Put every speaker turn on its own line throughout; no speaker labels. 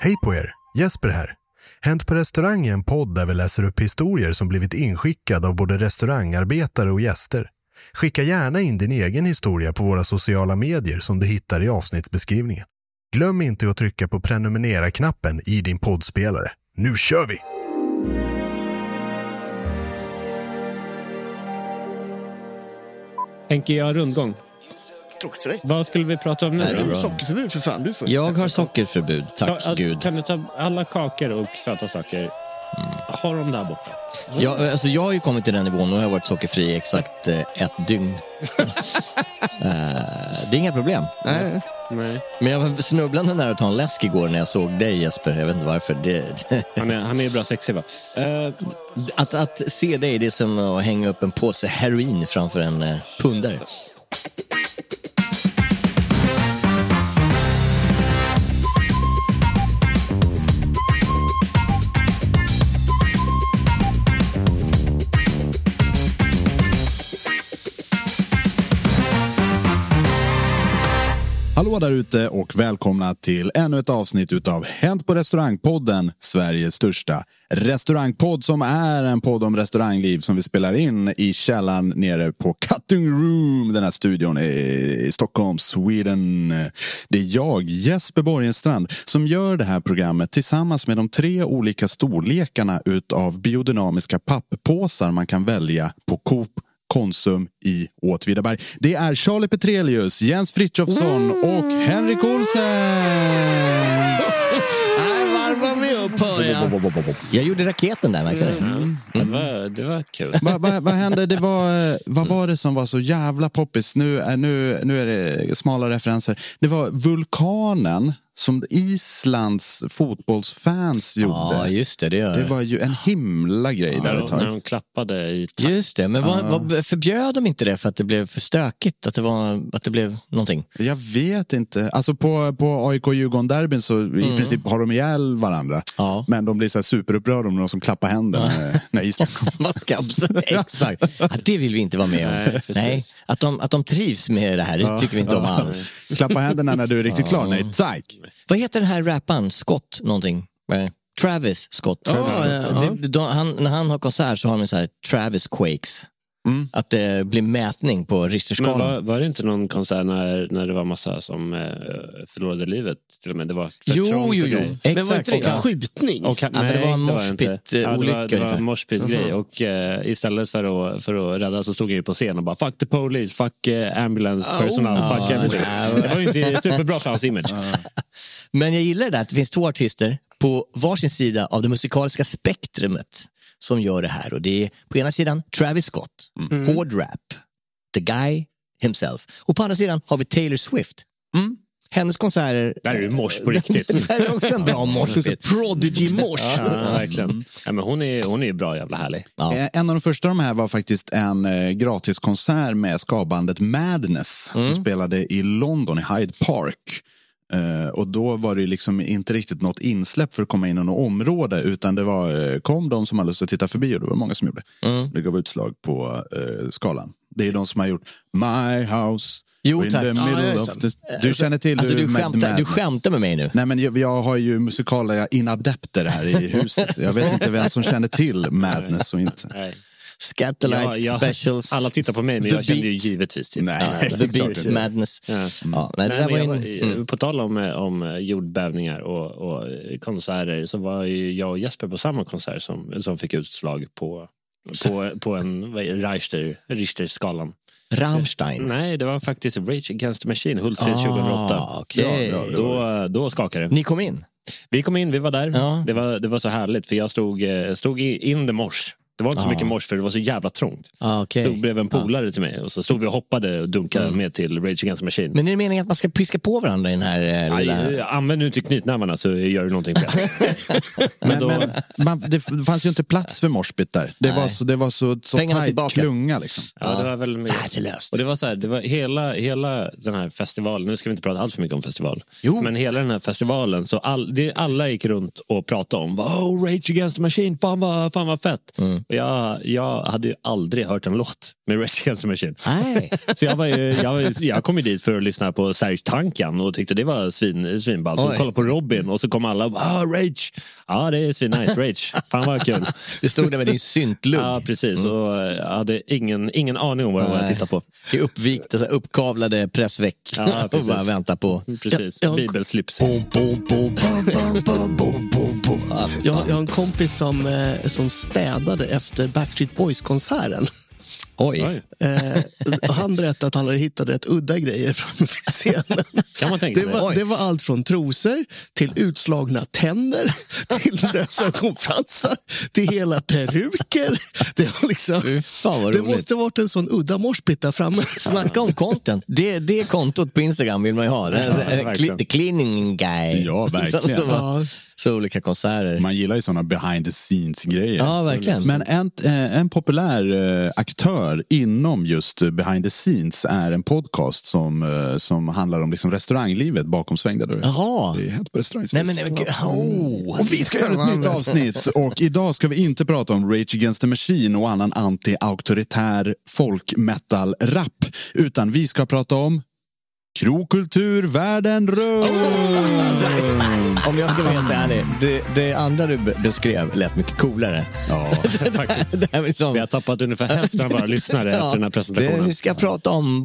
Hej på er! Jesper här. Hänt på restaurang är en podd där vi läser upp historier som blivit inskickade av både restaurangarbetare och gäster. Skicka gärna in din egen historia på våra sociala medier som du hittar i avsnittsbeskrivningen. Glöm inte att trycka på prenumerera-knappen i din poddspelare. Nu kör vi!
Henke, jag har rundgång.
Tråkigt för dig.
Vad skulle vi prata om nu?
Nej,
då?
Sockerförbud för fan. Du får...
Jag har sockerförbud, tack
Kan-
gud.
Kan du ta alla kakor och söta saker? Har de där borta?
Jag, alltså jag har ju kommit till den nivån jag har varit sockerfri i exakt eh, ett dygn. Eh, det är inga problem.
Nej.
Nej.
Men jag var snubblande nära att ta en läsk igår när jag såg dig Jesper. Jag vet inte varför. Det,
Han är, han är bra sexig va? Eh,
att, att se dig det är som att hänga upp en påse heroin framför en eh, pundare.
Hallå där ute och välkomna till ännu ett avsnitt utav Hänt på restaurangpodden, Sveriges största restaurangpodd som är en podd om restaurangliv som vi spelar in i källaren nere på Cutting Room, den här studion i, Stockholm, Sweden. Det är jag, Jesper Borgenstrand, som gör det här programmet tillsammans med de tre olika storlekarna utav biodynamiska papppåsar man kan välja på Coop Konsum i Åtvidaberg. Det är Charlie Petrelius, Jens Frithiofsson och Henrik Olsen!
Varvar vi upp hör jag. Jag gjorde raketen där, märkte du?
det, var, det var kul.
Vad va, vad hände? Det var, eh, vad var det som var så jävla poppis? Nu, är- nu, nu är det smala referenser. Det var vulkanen som Islands fotbollsfans gjorde.
Ja, just det. Det, gör
Det var ju en himla grej där ett
När de klappade i takt.
Just det, men vad, vad, förbjöd de inte det för att det blev för stökigt? Att det, var, att det blev någonting?
Jag vet inte. Alltså på, på AIK-Djurgården-derbyn så i princip har de ihjäl varandra.
Ja.
Men de blir så här superupprörda om någon som klappar händerna när, när Island
ska Exakt. Ja, det vill vi inte vara med om.
Nej.
Nej, att, de, att de trivs med det här, det tycker vi inte om alls.
Klappa händerna när du är riktigt klar. Nej, tack.
Vad heter den här rapparen? Scott någonting? Eh, Travis Scott. Travis
Ja,
Scott.
ja, ja.
Det- de, han, när han har konsert så har de så här Travis Quakes. Att det blir mätning på Richterskalan.
var, var det inte någon konsert när, när det var massa som eh, förlorade livet? Till och med. Det var för
Jo,
trångt
jo, jo.
grejer.
Men var
Exakt.
inte det en skjutning?
Och,
men det var en moshpit-olycka
det var,
ungefär.
en moshpit-grej. Och eh, istället för att, för att rädda så stod jag ju på scen och bara fuck the police, fuck eh, ambulance personal, fuck everything. Det var ju inte superbra för hans image.
Men jag gillar det där att det finns två artister på varsin sida av det musikaliska spektrumet som gör det här. Och det är på ena sidan Travis Scott, hård rap, the guy himself. Och på andra sidan har vi Taylor Swift. Hennes konserter...
Där är det mors på riktigt.
det här är också en bra morsbit.
Prodigy-mors.
Ja, verkligen. Ja, men hon, är, hon är bra jävla härlig.
Ja.
Eh, En av de första av de här var faktiskt en eh, gratiskonsert med skabandet Madness som spelade i London, i Hyde Park. Eh, och då var det liksom inte riktigt något insläpp för att komma in i något område utan det var, eh, kom de som hade lust att titta förbi och det var många som gjorde. Det gav utslag på eh, skalan. Det är de som har gjort My House
Jo,
in
tack.
sant.
the... Du känner till
Alltså,
hur
du, skämtar, du skämtar med mig nu.
Nej, men jag, jag har ju musikala inadepter här i huset. Jag vet inte vem som känner till Madness och inte.
Nej.
Scatterlight
Ja,
specials.
Alla tittar på mig, men jag kände ju givetvis till.
Nej.
The Beat Madness.
Ja.
Nej, det var en, mm.
På tal om, eh, om jordbävningar och, och konserter så var ju jag och Jesper på samma konsert som, som fick utslag på, på, på en Richter, Richterskalan.
Rammstein.
Nej, det var faktiskt Rage Against the Machine, Hultsfred 2008.
Ah, okej.
Då, då skakade det.
Ni kom in?
Vi kom in, vi var där.
Ja.
Det, var, det var så härligt, för jag stod, eh, stod in the mors. Det var inte så mycket mors för det var så jävla trångt.
Ah, okej.
Stod bredvid en polare till mig och så stod vi och hoppade och dunkade med till Rage Against the Machine.
Men är det meningen att man ska piska på varandra i den här eh,
Aj,
lilla...
använd nu inte knytnävarna så gör du någonting fel.
Men,
då-
men man, det fanns ju inte plats för moshpit där. Det var så, det var så, så tajt
tillbaka.
klunga liksom.
Ja, det var väl.
Värdelöst.
Och det var så här, det var hela, hela den här festivalen, nu ska vi inte prata allt för mycket om festival,
Jo.
men hela den här festivalen, så all, det, alla gick runt och pratade om oh, Rage Against the Machine, fan vad, fan vad fett.
Mm.
Jag, jag hade ju aldrig hört en låt med Rage Against the Machine.
Nej.
Så jag, var ju, jag, var- jag kom ju dit för att lyssna på Serge Tankian och tyckte det var svin, svinballt. Och kollade på Robin och så kom alla och bara, ah, Rage. Ja, det är svinnice. Rage. Fan vad kul.
Du stod där med din syntlugg.
Ja, precis. Mm. Och jag hade ingen, ingen aning om vad jag var jag tittade på.
I uppvikta, uppkavlade pressväck.
Ja,
och bara vänta på...
Precis.
Jag.
Bibelslips.
Jag, jag har en kompis som, eh, som städade efter Backstreet Boys-konserten.
Oj.
Oj.
Eh, han berättade att han hade hittat rätt udda grejer från scenen.
Kan man tänka
det, var,
Oj.
det var allt från trosor till utslagna tänder till lösa ögonfransar till hela peruker. Det, var liksom,
fan vad
det måste ha varit en sån udda morspit där framme.
Snacka om content. Det, det kontot på Instagram vill man ju ha.
Ja, verkligen.
cleaning guy.
Ja, verkligen.
Så, så,
Ja.
Så olika konserter.
Man gillar ju sådana behind the scenes-grejer.
Ja, verkligen.
Men en, eh, en populär eh, aktör inom just eh, behind the scenes är en podcast som, som handlar om liksom restauranglivet bakom svängda dörrar.
Jaha.
Det är helt på restaurang.
Nej, men, oh.
Och vi ska göra ett nytt avsnitt och idag ska vi inte prata om Rage Against the Machine och annan anti-auktoritär folk-metal-rap utan vi ska prata om krokultur världen runt.
Om jag ska vara helt ärlig, det, det andra du be- beskrev lät mycket coolare.
Ja, faktiskt.
det här liksom,
Vi har tappat ungefär hälften av våra lyssnare efter den här
det,
presentationen.
vi ska prata om...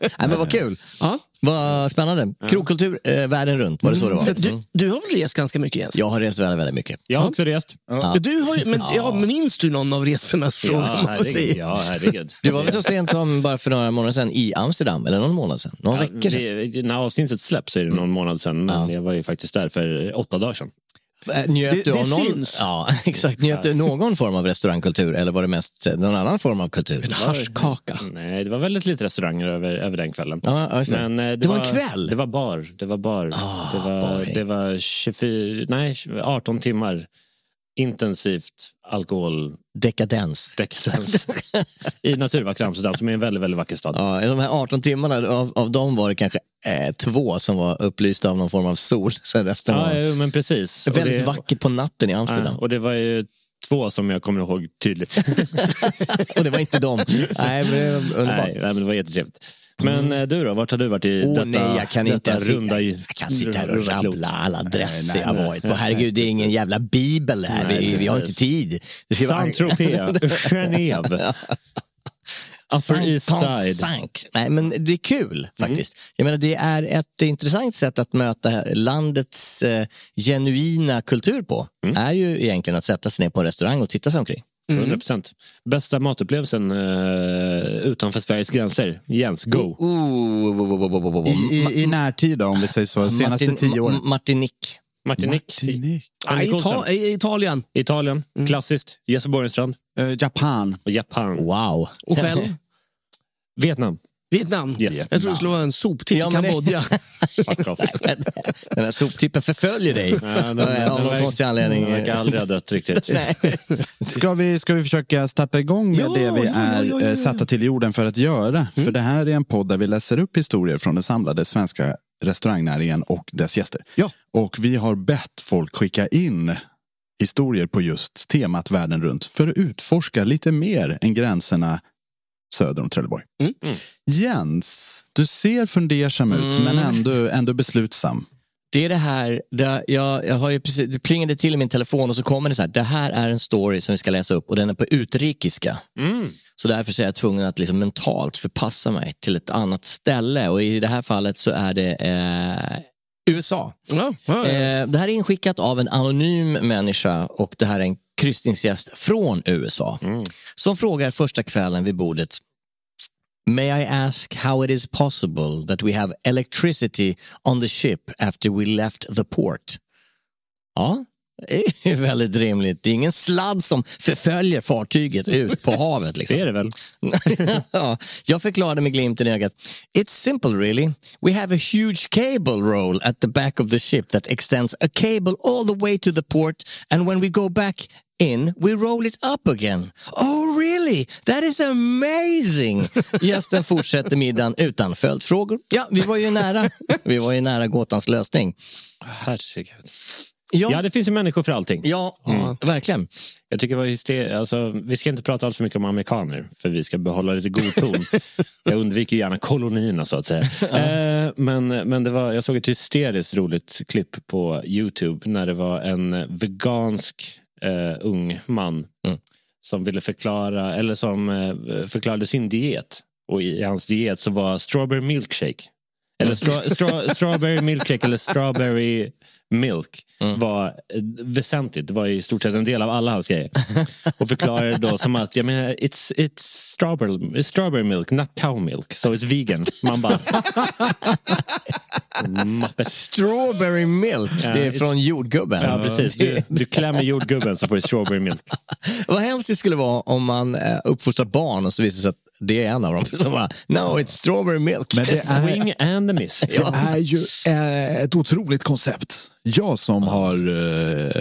Nej, men vad kul.
Ja.
Vad spännande. Krogkultur eh, världen runt, var det så det var? Mm.
Du, du har väl rest ganska mycket Jens?
Jag har rest väldigt, väldigt mycket.
Jag har också rest.
Ja. Du har ju, men, ja. minns du någon av resorna? Från,
Ja, herregud. Ja.
Du var väl så sent som bara för några månader sedan i Amsterdam, eller någon månad sedan? Några veckor sedan?
Det, när avsnittet släpps så är det någon månad sedan, men jag var ju faktiskt där för åtta dagar sedan.
Äh, Njöt
Det-
du
det
av någon. Ja, exakt. Njöt du någon form av restaurangkultur eller var det mest någon annan form av kultur?
En haschkaka.
Nej, det var väldigt lite restauranger över, över den kvällen.
Ja, ja, just det.
Men, eh,
Det var en kväll?
Det var bar. Det var bar. det, var, det var 24, nej, 18 timmar intensivt alkohol
Dekadens.
dekadens i naturvackra Amsterdam som är en väldigt, väldigt vacker stad.
Ja, de här 18 timmarna, av, av dem var det kanske eh, två som var upplysta av någon form av sol. Sen resten
Ja,
var
jo, men precis.
Väldigt
det-
vackert på natten i Amsterdam.
Ja, och det var ju två som jag kommer ihåg tydligt.
och det var inte dem. Nej, men det var underbart.
nej, nej, men det var jättetrevligt. Men eh, du då, vart har du varit i
Åh
detta,
nej, jag kan
detta
inte ens
runda i-
jag kan sitta här och
runda klot?
rabbla alla adresser
Nej,
jag har
nej,
varit på. Herregud, det är ingen jävla bibel här.
Nej,
vi, vi har inte
precis.
tid. Det ska vara-
Saint-Tropez, Genève. Upper East Side.
Sank. Nej, men det är kul faktiskt. Jag menar, det är ett intressant sätt att möta landets eh, genuina kultur på. är ju egentligen att sätta sig ner på en restaurang och titta sig omkring.
100 procent. Bästa matupplevelsen eh, utanför Sveriges gränser? Jens, go!
Oh, oh, oh.
I, i, I närtid då, om vi säger så, senaste
Martin-
tio åren.
Ma- Martinique.
Martinique.
Martinique.
Coulson.
Ita- Italien.
Italien, klassiskt. Jesper Borgenstrand.
Eh, Japan.
Japan.
Wow.
Och själv?
Vietnam.
Vietnam.
Yes.
Jag tror det skulle vara en soptipp
Ja,
i
det-
Kambodja.
Den här soptippen förföljer dig.
den- den-
Av någon konstig anledning.
Den verkar aldrig ha dött riktigt.
Nej.
Ska vi, ska vi försöka starta igång med
Ja,
det vi
ja, ja,
är
ja, ja, ja.
eh, satta till jorden för att göra? För det här är en podd där vi läser upp historier från den samlade svenska restaurangnäringen och dess gäster.
Ja.
Och vi har bett folk skicka in historier på just temat världen runt för att utforska lite mer än gränserna söder om Trelleborg. Jens, du ser fundersam ut men ändå, ändå beslutsam.
Det är det här, det, jag, jag har ju precis, det plingade till i min telefon och så kommer det så här, det här är en story som vi ska läsa upp och den är på utrikiska. Så därför så är jag tvungen att liksom mentalt förpassa mig till ett annat ställe och i det här fallet så är det eh, USA.
Ja, ja, ja.
Eh, det här är inskickat av en anonym människa och det här är en kryssningsgäst från USA som frågar första kvällen vid bordet May I ask how it is possible that we have electricity on the ship after we left the port? Ja, det är väldigt rimligt. Det är ingen sladd som förföljer fartyget ut på havet. Liksom.
Det är det väl?
ja, jag förklarade med glimten i ögat. It's simple really. We have a huge cable roll at the back of the ship that extends a cable all the way to the port and when we go back in we roll it up again. Oh really? That is amazing! Gästen fortsätter middagen utan följdfrågor. Ja, vi var ju nära. Vi var ju nära gåtans lösning.
Herregud.
Ja,
Ja, det finns ju människor för allting.
ja verkligen.
Jag tycker det var alltså, vi ska inte prata alls för mycket om amerikaner, för vi ska behålla lite god ton. jag undviker gärna kolonierna så att säga. eh, men men det var, jag såg ett hysteriskt roligt klipp på Youtube när det var en vegansk eh, ung man som ville förklara, eller som eh, förklarade sin diet. Och i hans diet så var strawberry milkshake. Eller stra, stra, strawberry milkshake eller strawberry milk var eh, väsentligt. Det var i stort sett en del av alla hans grejer. Och förklarade då som att jag menar, it's, it's, strawberry, it's strawberry milk, not cow milk, so it's vegan. Man bara...
Strawberry milk, det är från jordgubben.
Ja, precis. Du, du klämmer jordgubben så får du strawberry milk.
Vad hemskt det skulle vara om man eh, uppfostrar barn och så visar det sig att det är en av dem som bara, no it's strawberry milk.
Men det är,
Swing and a miss.
Det är ju eh, ett otroligt koncept. Jag som har eh,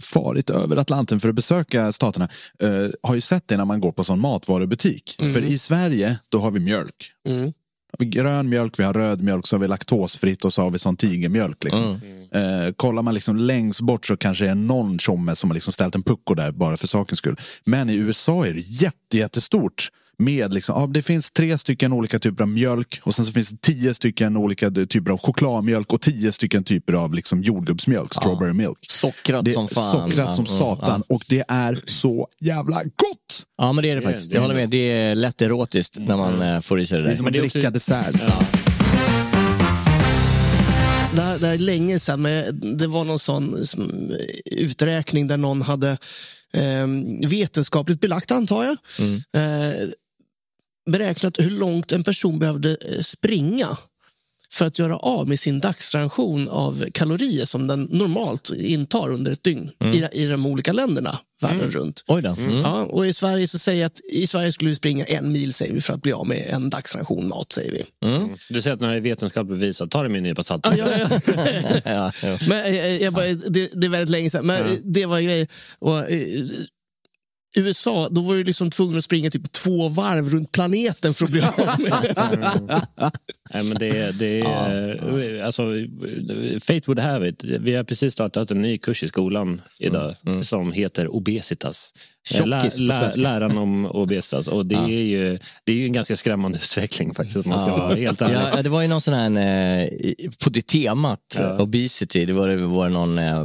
farit över Atlanten för att besöka staterna eh, har ju sett det när man går på sån matvarubutik. För i Sverige, då har vi mjölk. Har grön mjölk, vi har röd mjölk, så har vi laktosfritt och så har vi sån tigermjölk. Liksom. Eh, kollar man liksom längst bort så kanske det är någon tjomme som har liksom ställt en pucko där bara för sakens skull. Men i USA är det jätte, jättestort. Med liksom, ja, det finns tre stycken olika typer av mjölk och sen så finns det tio stycken olika typer av chokladmjölk och tio stycken typer av liksom jordgubbsmjölk, strawberry milk.
Sockrat som fan.
Sockrat som
Ja,
satan och det är så jävla gott!
Ja, men det är det faktiskt.
det
Jag
är
håller med. Det är lätt erotiskt när man eh, får i sig det
Det är
där.
som att
är också-
dricka dessert.
Det här, det här är länge sedan, men det var någon sån som, uträkning där någon hade eh, vetenskapligt belagt, antar jag, eh, beräknat hur långt en person behövde eh, springa för att göra av med sin dagsration av kalorier som den normalt intar under ett dygn i, i de olika länderna världen runt.
Oj då. Mm.
Ja, och i Sverige så säger jag att i Sverige skulle vi springa en mil säger vi för att bli av med en dagsration mat säger vi.
Du säger att när det är vetenskapligt bevisat, ta det med en nypa salt.
Ja, ja, ja.
Ja, ja.
Men eh, jag bara, det, det är väldigt länge sedan. Men eh, det var grejen. Och, eh, USA, då var du liksom tvungen att springa typ två varv runt planeten för att bli av med.
Nej, men det, är- det är, eh, alltså, fate would have it. Vi har precis startat en ny kurs i skolan idag som heter obesitas.
Tjockis på
lä,
svenska.
läran om obesitas. Och det, är ju, det är ju en ganska skrämmande utveckling faktiskt, måste jag vara helt ärlig.
Ja, det var ju någon sån här, eh, på det temat, eh, obesity, det var, det var någon eh,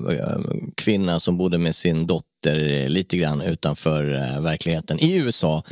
kvinna som bodde med sin dotter lite grann utanför verkligheten i USA.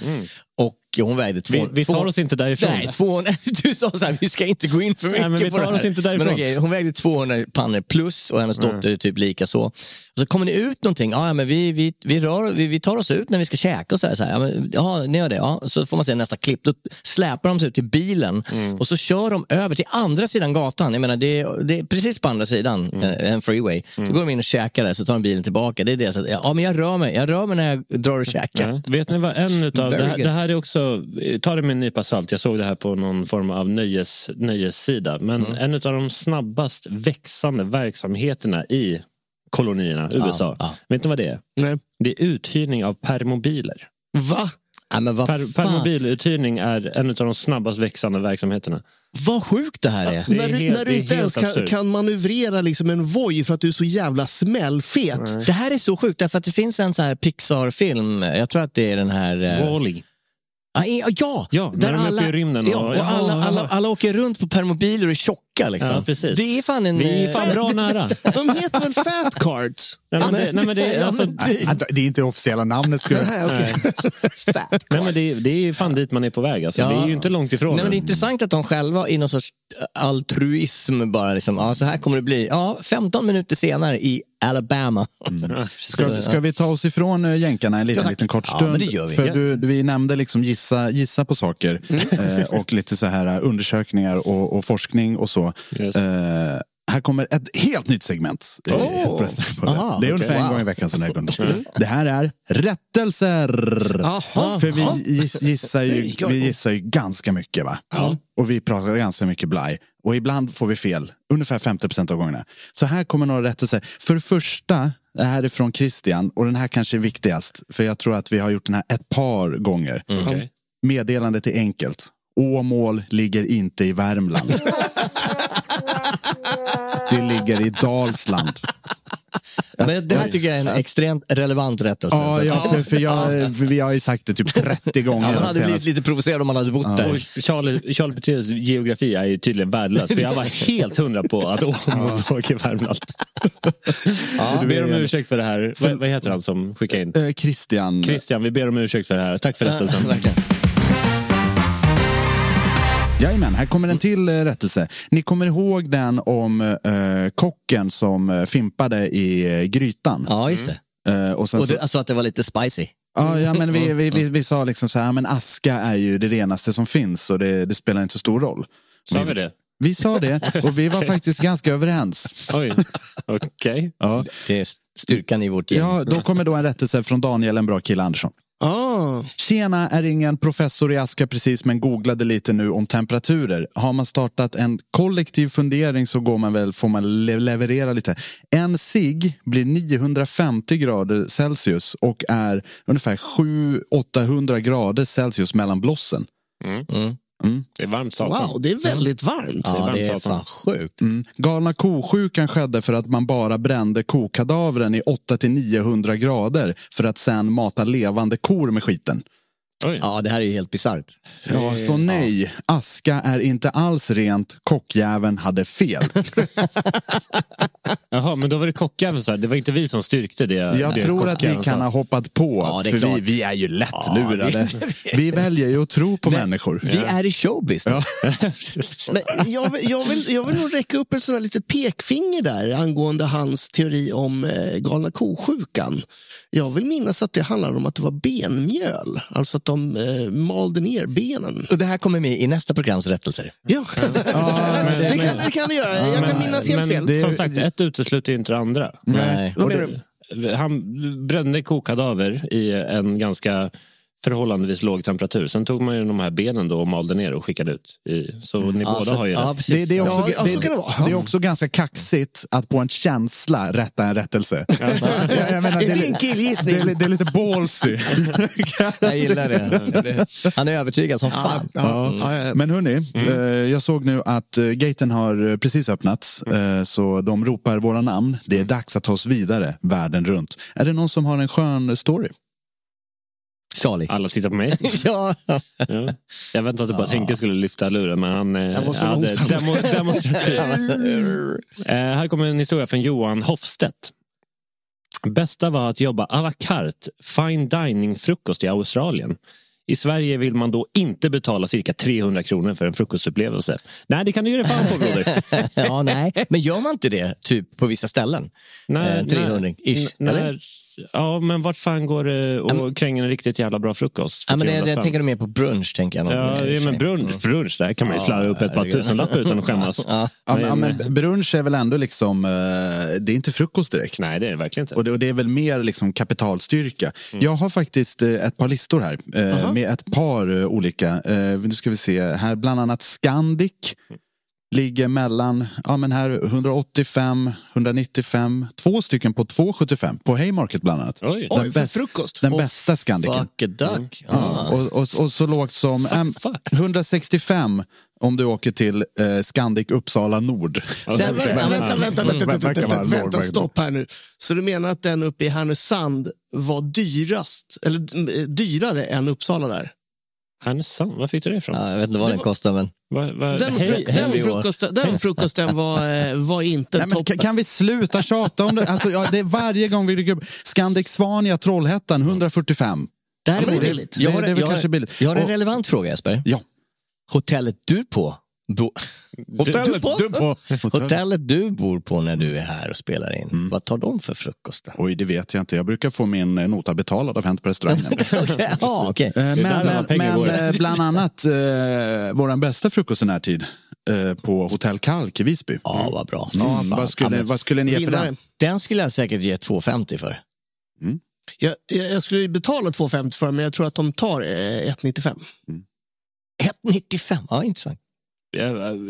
Och hon vägde två,
Vi, vi tar
två-
oss inte därifrån.
Nej, 200, du sa så här, vi ska inte gå in för mycket
Nej, men vi
på
tar
det här.
oss inte därifrån.
Men okej, hon vägde 200 pannor plus och hennes dotter är typ lika så. Så kommer ni ut någonting, ja ja, men vi, vi, vi, rör, vi, vi tar oss ut när vi ska käka och så här. Så här ja, men, ja, ni gör det. Ja. Så får man se nästa klipp, då släpar de sig ut till bilen
Mm.
och så kör de över till andra sidan gatan. Jag menar, det, är, det är precis på andra sidan,
Mm.
eh, en freeway. Så går de in och käkar där, så tar de bilen tillbaka. Det är det. Så, ja, men jag rör mig, jag rör mig när jag drar och käkar.
Ja. Vet ni vad en utav, det här, det här är också, ta det med en nypa salt, jag såg det här på någon form av nöjes, nöjessida, men
Mm.
en av de snabbast växande verksamheterna i kolonierna, USA,
ja.
vet ni vad det är?
Nej.
Det är uthyrning av permobiler.
Va?
Ja, men vad,
Per, permobiluthyrning är en av de snabbast växande verksamheterna.
vad sjukt det här är.
Det är
när du,
helt-
när du inte ens kan, kan manövrera liksom en Voi för att du är så jävla smällfet.
Det här är så sjukt, därför att det finns en så här Pixar-film, jag tror att det är den här... eh,
Wall-E.
Ja, ja,
Ja, när de är uppe i rymden
Ja,
och-
alla,
ja.
alla, alla åker runt på permobiler och är tjocka. Liksom.
Ja, precis.
Det är fan en...
Vi är
eh,
fan bra nära.
De heter väl Fat Cards?
Nej, men det, nej, men det, är alltså,
Det är inte det officiella namnet. Skulle...
Nej,
nej, men det, det är fan dit man är på väg. Alltså.
Ja.
Det är ju inte långt ifrån.
Nej, men det är intressant att de själva i någon sorts altruism bara liksom, ja så här kommer det bli. Ja, 15 minuter senare i Alabama.
Ska, ska vi ta oss ifrån äh, jänkarna en liten, liten kort
Ja,
stund?
gör vi.
För
Ja.
du, vi nämnde liksom gissa, gissa på saker eh, och lite så här undersökningar och, och forskning och så.
Yes.
Eh, här kommer ett helt nytt segment.
Oh.
Aha,
det är
okej.
ungefär en
Wow.
gång i veckan. Så det, är det här är rättelser.
Jaha.
För vi giss, gissar, ju, vi gissar ju ganska mycket. va? Och vi pratar ganska mycket blaj. Och ibland får vi fel, ungefär 50 procent av gångerna. Så här kommer några rättelser. För det första, det här är från Christian och den här kanske är viktigast. För jag tror att vi har gjort den här ett par gånger.
Okej.
Meddelandet är enkelt. Åmål ligger inte i Värmland. Det ligger i Dalsland.
Men det här tycker jag är en extremt relevant rättelse.
Ja, ja för, för, jag, för vi har ju sagt det typ 30 gånger.
Ja, man hade
senast.
blivit lite provocerad om man hade bott där.
Och Charlie, Charlie Petrus geografi är ju tydligen värdelös. För jag var helt hundra på att Åmål låg i Värmland. vi ber om ursäkt för det här. Vad, vad heter han som skickade in?
Eh, Christian.
Christian, vi ber om ursäkt för det här. Tack för rättelsen.
Jajamän, här kommer en till eh, rättelse. Ni kommer ihåg den om eh, kocken som eh, fimpade i eh, grytan?
Ja, just det.
Eh, och sen
Och
så,
det, alltså att det var lite spicy.
ja, ja, men vi, vi, vi, vi sa liksom så här, men aska är ju det renaste som finns och det, det spelar inte så stor roll.
Sa vi det?
Vi sa det och vi var faktiskt ganska överens.
Oj, okej.
Ja.
Det är styrkan i vårt gäng.
Ja, då kommer då en rättelse från Daniel, en bra kille Andersson.
Ah.
Tjena, är ingen professor i aska precis men googlade lite nu om temperaturer. Har man startat en kollektiv fundering så går man väl, får man le- leverera lite. En cigg blir 950 grader Celsius och är ungefär 700-800 grader Celsius mellan blossen.
Det är varmt satan.
Wow, det är väldigt varmt.
Ja, det är
varmt,
fan sjukt.
Mm. Galna ko-sjukan skedde för att man bara brände kokadavren i 800-900 grader för att sen mata levande kor med skiten.
Oj.
Ja, det här är ju helt bisarrt.
Ja, så nej, aska är inte alls rent. Kockjäveln hade fel.
Jaha, men då var det kockjäveln så här. Det var inte vi som styrkte det.
Jag
det
tror att vi kan ha hoppat på,
Ja,
för vi,
klart.
vi är ju lättlurade.
Ja,
vi väljer ju att tro på människor.
Vi är i showbusiness.
Men jag, vill, jag, vill, jag vill nog räcka upp en sån här litet pekfinger där angående hans teori om eh, galna ko-sjukan. Jag vill minnas att det handlade om att det var benmjöl, alltså att de eh, malde ner benen.
Och det här kommer med i nästa programs rättelser.
Ja, det, kan, det kan det göra. Jag kan minnas helt fel.
Men som sagt, ett utesluter inte det andra.
Nej.
Vad menar du?
Han brände kokadaver i en ganska förhållandevis låg temperatur. Sen tog man ju de här benen då och malde ner och skickade ut. I, så ni båda
Alltså,
har ju
ja,
rätt.
Det, det, är också,
Ja, ja, så
det,
det
är också ganska kaxigt att på en känsla rätta en rättelse. jag, jag menar, det,
är en killgissning.
det, det är lite ballsy.
Jag gillar det. Han är övertygad som fan.
Ja. Men hörni, eh, jag såg nu att eh, gaten har eh, precis öppnats. Eh, så de ropar våra namn. Det är dags att ta oss vidare världen runt. Är det någon som har en skön story?
Charlie.
Alla tittar på mig.
Ja.
Ja. Jag väntade att Henke skulle lyfta luren, men han eh, hade demo, demonstrativ. eh, här kommer en historia från Johan Hofstedt. Bästa var att jobba à la carte, fine dining-frukost i Australien. I Sverige vill man då inte betala cirka 300 kronor för en frukostupplevelse. Nej, det kan du dig fan på broder.
ja, nej. Men gör man inte det typ på vissa ställen?
Nej,
eh, 300 ish,
nej,
eller?
Ja, men vart fan går det och kränger en riktigt jävla bra frukost?
Ja, men det,
300
det
spänn?
tänker mer på brunch, tänker jag.
Ja, ja, men brunch, brunch, där kan man ju
Ja,
slarva upp ett par tusenlappar utan att skämmas.
Ja.
Ja, men, ja, men brunch är väl ändå liksom, eh, det är inte frukost direkt.
Nej, det är det verkligen inte.
Och det, och det är väl mer liksom kapitalstyrka. Jag har faktiskt eh, ett par listor här eh, med ett par olika. Nu ska vi se här, bland annat Scandic ligger mellan, ja men här 185, 195, två stycken på 275 på Haymarket bland annat.
Oj.
Oj, för
bäst-
frukost.
Den
Och
bästa Scandicen.
Fuck a duck.
Ja, och, och, och så lågt som em, 165 om du åker till eh, Scandic Uppsala Nord.
Vänta, vänta, vänta, vänta,
verkar-
stopp här nu. Så du menar att den uppe i Härnösand var dyrast, eller eh, dyrare än Uppsala där?
Härnösand, var fick du det ifrån?
Ja, jag vet inte vad
Det
den kostar, men...
Va, va,
Den,
hej,
fruk- den, frukosten, den frukosten var, eh, var inte
Nej, men
toppen.
kan, kan vi sluta tjata om det? Alltså, ja, det är varje gång vi dyker upp. Scandic Svania Trollhättan 145.
Däremot,
men det är billigt.
Jag har,
Det- det är väl
jag har-
kanske billigt.
Jag har en
Och-
relevant fråga, Jesper.
Ja.
Hotellet du på... Bo,
Hotellet
på?
du på.
Hotellet du bor på när du är här och spelar in,
Mm.
vad tar de för frukost? då?
Oj, det vet jag inte. Jag brukar få min eh, nota betalad av Hänt på restaurangen.
Okej.
Eh,
där
Men, men, men eh, bland annat eh, vår bästa frukost i närtid eh, på Hotell Kalk i Visby.
Ja, vad bra.
Mm. Vad, skulle, vad skulle ni ge för den?
Den skulle jag säkert ge 2,50 för.
Jag, jag, jag skulle ju betala 2,50 för den, men jag tror att de tar eh, 1,95.
1,95. Ja, intressant.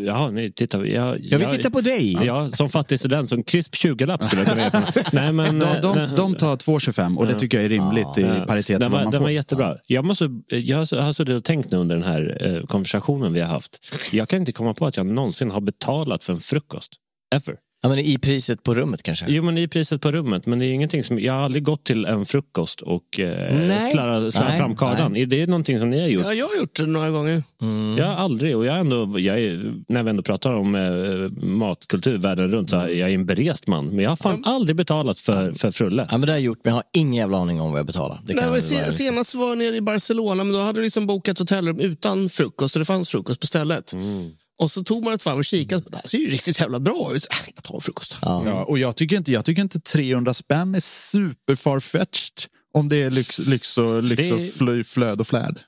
Ja, nej, titta. Jag,
Jag vill titta på dig.
Ja, som fattig student, som krisp 20-lapp skulle jag kunna. Nej, men,
De,
eh,
de,
nej.
de tar 2,25 och det tycker jag är rimligt i paritet
Den
vad
var,
man
den var
får.
jättebra. Jag, måste, jag har suttit och tänkt nu under den här eh, konversationen vi har haft. Jag kan inte komma på att jag någonsin har betalat för en frukost. Ever.
Ja, men I priset på rummet kanske?
Jo, men i priset på rummet. Men det är ingenting som, jag har aldrig gått till en frukost och eh,
Nej.
slarra, slarra
Nej,
fram kardan. Det är någonting som ni har gjort.
Ja, jag har gjort det några gånger.
Jag har aldrig, och jag ändå, jag är, när vi ändå pratar om eh, matkultur världen runt, så jag är en berest man. Men jag har fan aldrig betalat för, för frulle.
Ja, men det har jag gjort, men jag har ingen jävla aning om vad jag betalar. Det
Nej,
kan
men
väl vara-
se, senast var jag nere i Barcelona, men då hade du liksom bokat hotellrum utan frukost och det fanns frukost på stället. Och så tog man ett varv och kikade. Det här ser ju riktigt jävla bra ut. Äh, Jag tar en frukost.
Ja, och jag tycker, inte, jag tycker inte 300 spänn är super farfetched om det är lyx, lyx och, lyx
Det-
och fly, flöd och flärd.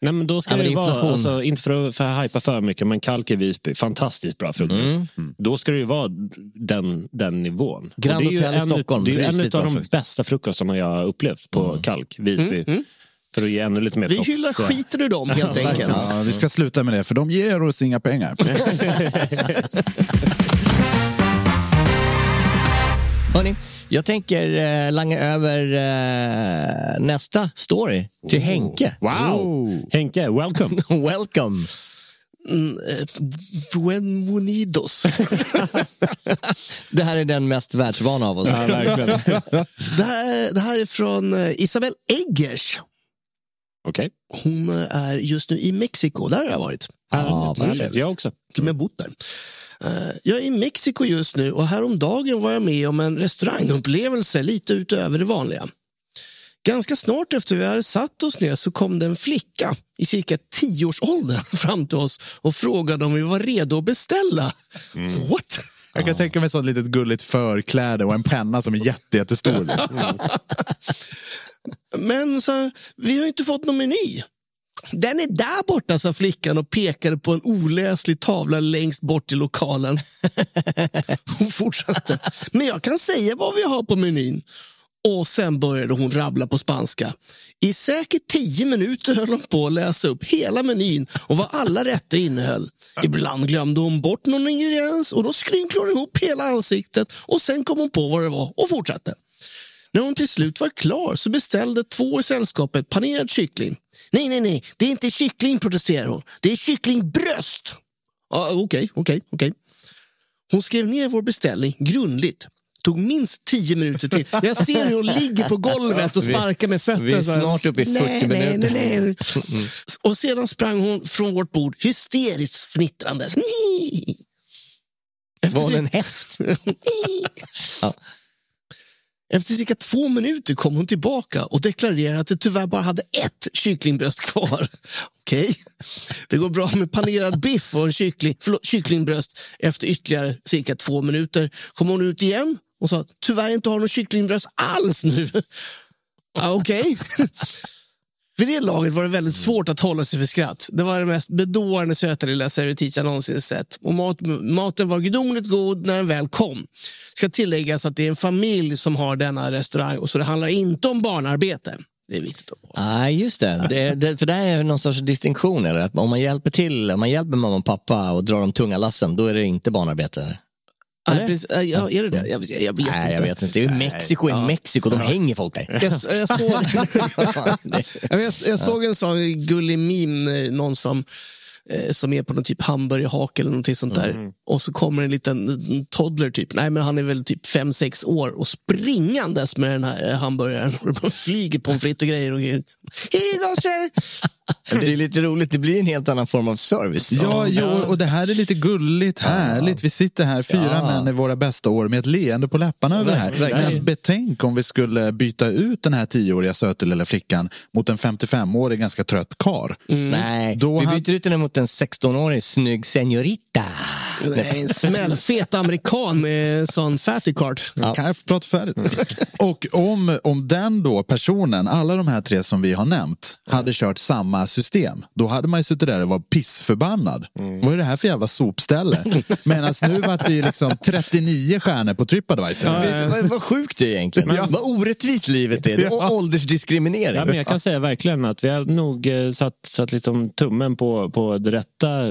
Nej, men då ska
Ja,
det ju vara, alltså, inte för att, för hypa för mycket, men Kalk i Visby, fantastiskt bra frukost. Då ska det ju vara den, den nivån.
Grand
det
Hotel i
en,
Stockholm,
Det är en av de
frukost.
bästa frukostarna jag har upplevt på Kalk, Visby. För att ge ännu lite mer
Vi
proffs.
hyllar skiten ur dem helt enkelt.
Ja, vi ska sluta med det, för de ger oss inga pengar.
Hörni, jag tänker eh, langa över eh, nästa story till Henke.
Wow! Henke, welcome!
Welcome!
Mm, eh, Buenvenidos.
Det här är den mest världsvana av oss.
Ja, verkligen.
det, här, det här är från eh, Isabel Eggers.
Okej.
Hon eh, är just nu i Mexiko. Där har jag varit.
Ja, vad trevligt.
Jag också.
Till och med bott där. Eh, Jag är i Mexiko just nu och häromdagen var jag med om en restaurangupplevelse lite utöver det vanliga. Ganska snart efter vi hade satt oss ner så kom det en flicka i cirka tioårsåldern fram till oss och frågade om vi var redo att beställa. What?
Jag kan tänka mig ett litet gulligt förkläde och en penna som är jätte, jättestor.
Men så, vi har inte fått någon meny. Den är där borta, sa flickan och pekade på en oläslig tavla längst bort i lokalen. Hon fortsatte. Men jag kan säga vad vi har på menyn. Och sen började hon rabbla på spanska. I säkert tio minuter höll hon på att läsa upp hela menyn och vad alla rätter innehöll. Ibland glömde hon bort någon ingrediens och då skrynklade hon ihop hela ansiktet och sen kom hon på vad det var och fortsatte. När hon till slut var klar så beställde två i sällskapet panerad kyckling. Nej, nej, nej, det är inte kyckling, protesterar hon. Det är kycklingbröst. Ja, Okej, okej, okej. Hon skrev ner vår beställning grundligt. Tog minst tio minuter till. Jag ser hur hon ligger på golvet och sparkar med fötterna.
vi är snart uppe i 40
nej,
minuter.
Nej, nej. Och sedan sprang hon från vårt bord hysteriskt fnittrandes.
Var hon
cirka-
en häst?
Efter cirka två minuter kom hon tillbaka och deklarerade att det tyvärr bara hade ett kycklingbröst kvar. Okej, det går bra med panerad biff och en kyckling, förlåt, kycklingbröst. Efter ytterligare cirka två minuter kom hon ut igen och sa tyvärr inte har någon kycklingbröst alls nu. Ja, Okej. Vid det laget var det väldigt svårt att hålla sig för skratt. Det var den mest bedårande söta lilla servitris jag någonsin sett. Och mat, maten var gudomligt god när den väl kom. Ska tilläggas att det är en familj som har denna restaurang och så det handlar inte om barnarbete. Det är viktigt att
Nej, just det. det, det för det är någon sorts distinktion. Eller? Att om man hjälper till, om man hjälper mamma och pappa och drar de tunga lassen, då är det inte barnarbete.
Nej, precis. Ja, är det det? Jag, jag vet
Nej,
inte.
jag vet inte. Det är Mexiko, i Mexiko, de hänger folk där.
Jag, jag, såg, jag, jag såg en sån gullig meme, eh, någon som, eh, som är på någon typ hamburgerhak eller någonting sånt där. Och så kommer en liten en toddler, typ. Nej, men han är väl typ fem sex år och springandes med den här hamburgaren. Och flyger pommes frites och grejer. Och grejer.
Det är lite roligt, det blir en helt annan form av service.
Ja, jo, och det här är lite gulligt, härligt. Vi sitter här, fyra
Ja.
män i våra bästa år med ett leende på läpparna över det här.
verkligen.
Men betänk om vi skulle byta ut den här tioåriga söta lilla flickan mot en 55-årig ganska trött kar.
Nej,
Då
vi byter ut henne mot en 16-årig snygg senorita.
Nej, en smällfet amerikan med sån fatty card.
Kan jag prata färdigt? och om, om den då personen, alla de här tre som vi har nämnt, hade kört samma system, då hade man ju suttit där och var pissförbannad. Vad är det här för jävla sopställe? Medan nu var det ju liksom 39 stjärnor på Tripadvisor.
Du vad, vad sjukt det är egentligen. Vad orättvist livet är. Det
Ja.
åldersdiskriminering.
Ja, men jag kan säga verkligen att vi har nog eh, satt, satt liksom tummen på, på det rätta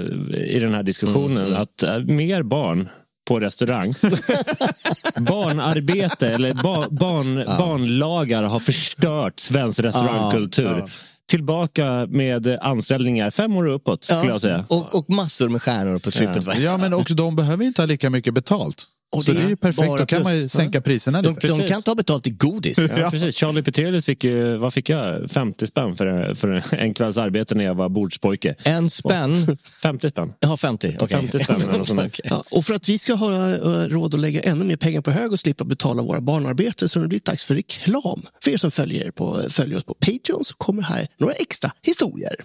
i den här diskussionen. Att eh, mer barn på restaurang. Barnarbete eller ba, barn, barnlagar har förstört svensk restaurangkultur. Tillbaka med anställningar fem år och uppåt skulle jag säga.
Och, och massor med stjärnor på Tripadvisor.
Ja, men också de behöver inte ha lika mycket betalt.
Och
så
det
det är ju perfekt, då kan man ju sänka priserna
De,
lite.
de kan ta betalt i godis.
Ja, precis. Charlie Petrelius fick ju, vad fick jag? 50 spänn för, för en kvälls arbete när jag var bordspojke.
En spänn.
50 spänn.
Jag har 50. okej.
50 spänn eller sånt där.
Okej.
Ja, och för att vi ska ha eh, råd att lägga ännu mer pengar på hög och slippa betala våra barnarbete så har det blivit dags för reklam. För er som följer, på, följer oss på Patreon så kommer här några extra historier.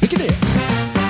Vilket är?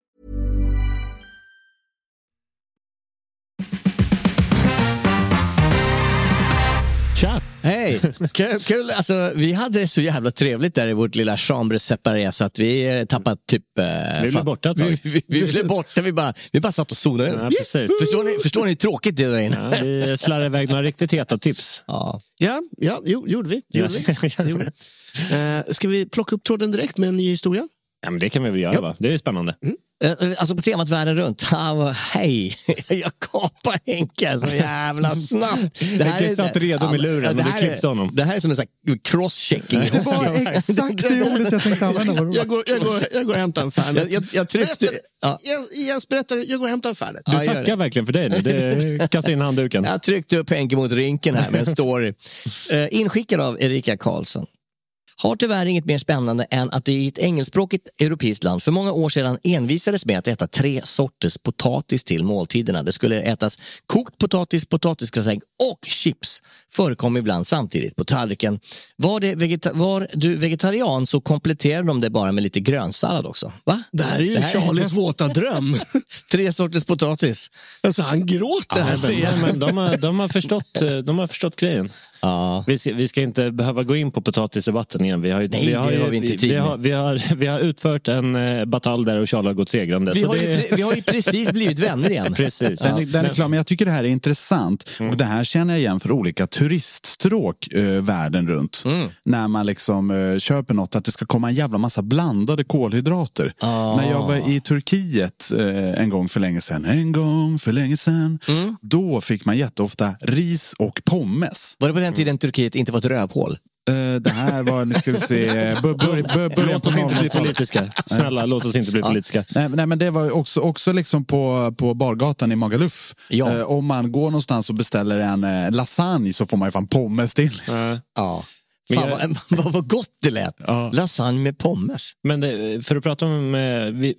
Hej! Kul, kul. Alltså, vi hade så jävla trevligt där i vårt lilla chambre separé så att vi eh, tappat typ... Eh,
Vi blev borta ett tag.
vi, vi, vi blev borta, vi bara, vi bara satt och zonade ut.
Ja, precis.
Förstår, ni, förstår ni hur tråkigt det är där inne?
Ja, vi slarrade iväg några riktigt heta tips.
Ja.
Ja, ja jo, gjorde vi. Gjorde vi. Gjorde vi. Eh, ska vi plocka upp tråden direkt med en ny historia?
Ja, men det kan vi väl göra, va? Det är spännande.
Eh, Alltså på temat världen runt. Var, hej, jag kapar Henke så jävla snabbt. Det
Henke satt redo med luren och
det
du klippte honom.
Det här är som en cross-checking.
Det var exakt det ordet jag tänkte använda. Jag går, jag går, jag går och hämtar en Fernet.
Jag, jag, jag tryckte... Ja.
Jens- berätta. Jag går och hämtar en Fernet.
Du
Ja,
tackar verkligen för dig nu. Det kastar in handduken.
Jag tryckte upp Henke mot rinken här med en story. Eh, inskickad av Erika Karlsson. Har tyvärr inget mer spännande än att det i ett engelskspråkigt europeiskt land för många år sedan envisades med att äta tre sorters potatis till måltiderna. Det skulle ätas kokt potatis, potatisgratäng och chips. Förekom ibland samtidigt på tallriken. Var, det vegeta- var du vegetarian så kompletterade de det bara med lite grönsallad också. Va?
Det här är ju
här är-
Charlies våta dröm.
Tre sorters potatis.
Alltså, han gråter här.
Ja,
ser jag.
men de, har, de, har förstått, eh, de har förstått grejen.
Ja.
Vi ska, vi ska inte behöva gå in på potatisdebatten igen. Vi har, ju-
Nej,
vi har,
det
ju-
har vi inte
vi,
tid
vi,
med.
har, vi, har, vi har utfört en eh, batalj där och Charlie har gått segrande.
Vi
så
har, ju,
det-
pre- vi har ju precis blivit vänner igen.
Precis.
Den, den är
Men-
klar, men jag tycker det här är intressant. Och det här känner jag igen för olika turiststråk eh, världen runt. När man liksom eh, köper något, att det ska komma en jävla massa blandade kolhydrater. När jag var i Turkiet eh, en gång för länge sedan, en gång för länge sedan, då fick man jätteofta ris och pommes.
Var det på den tiden Turkiet inte var ett rövhål?
Eh, det här var, nu ska vi se, bör, bör, bör, början
Låt oss inte bli
00-talet.
politiska. Snälla, låt oss inte bli politiska.
Nej, nej, men det var också, också liksom på, på bargatan i Magaluf.
Ja.
Eh, om man går någonstans och beställer en eh, lasagne så får man ju fan pommes till.
Ja. Fan
jag-
vad, vad, gott det lät. Lasagne med pommes.
Men det, för att prata om... eh, Vi,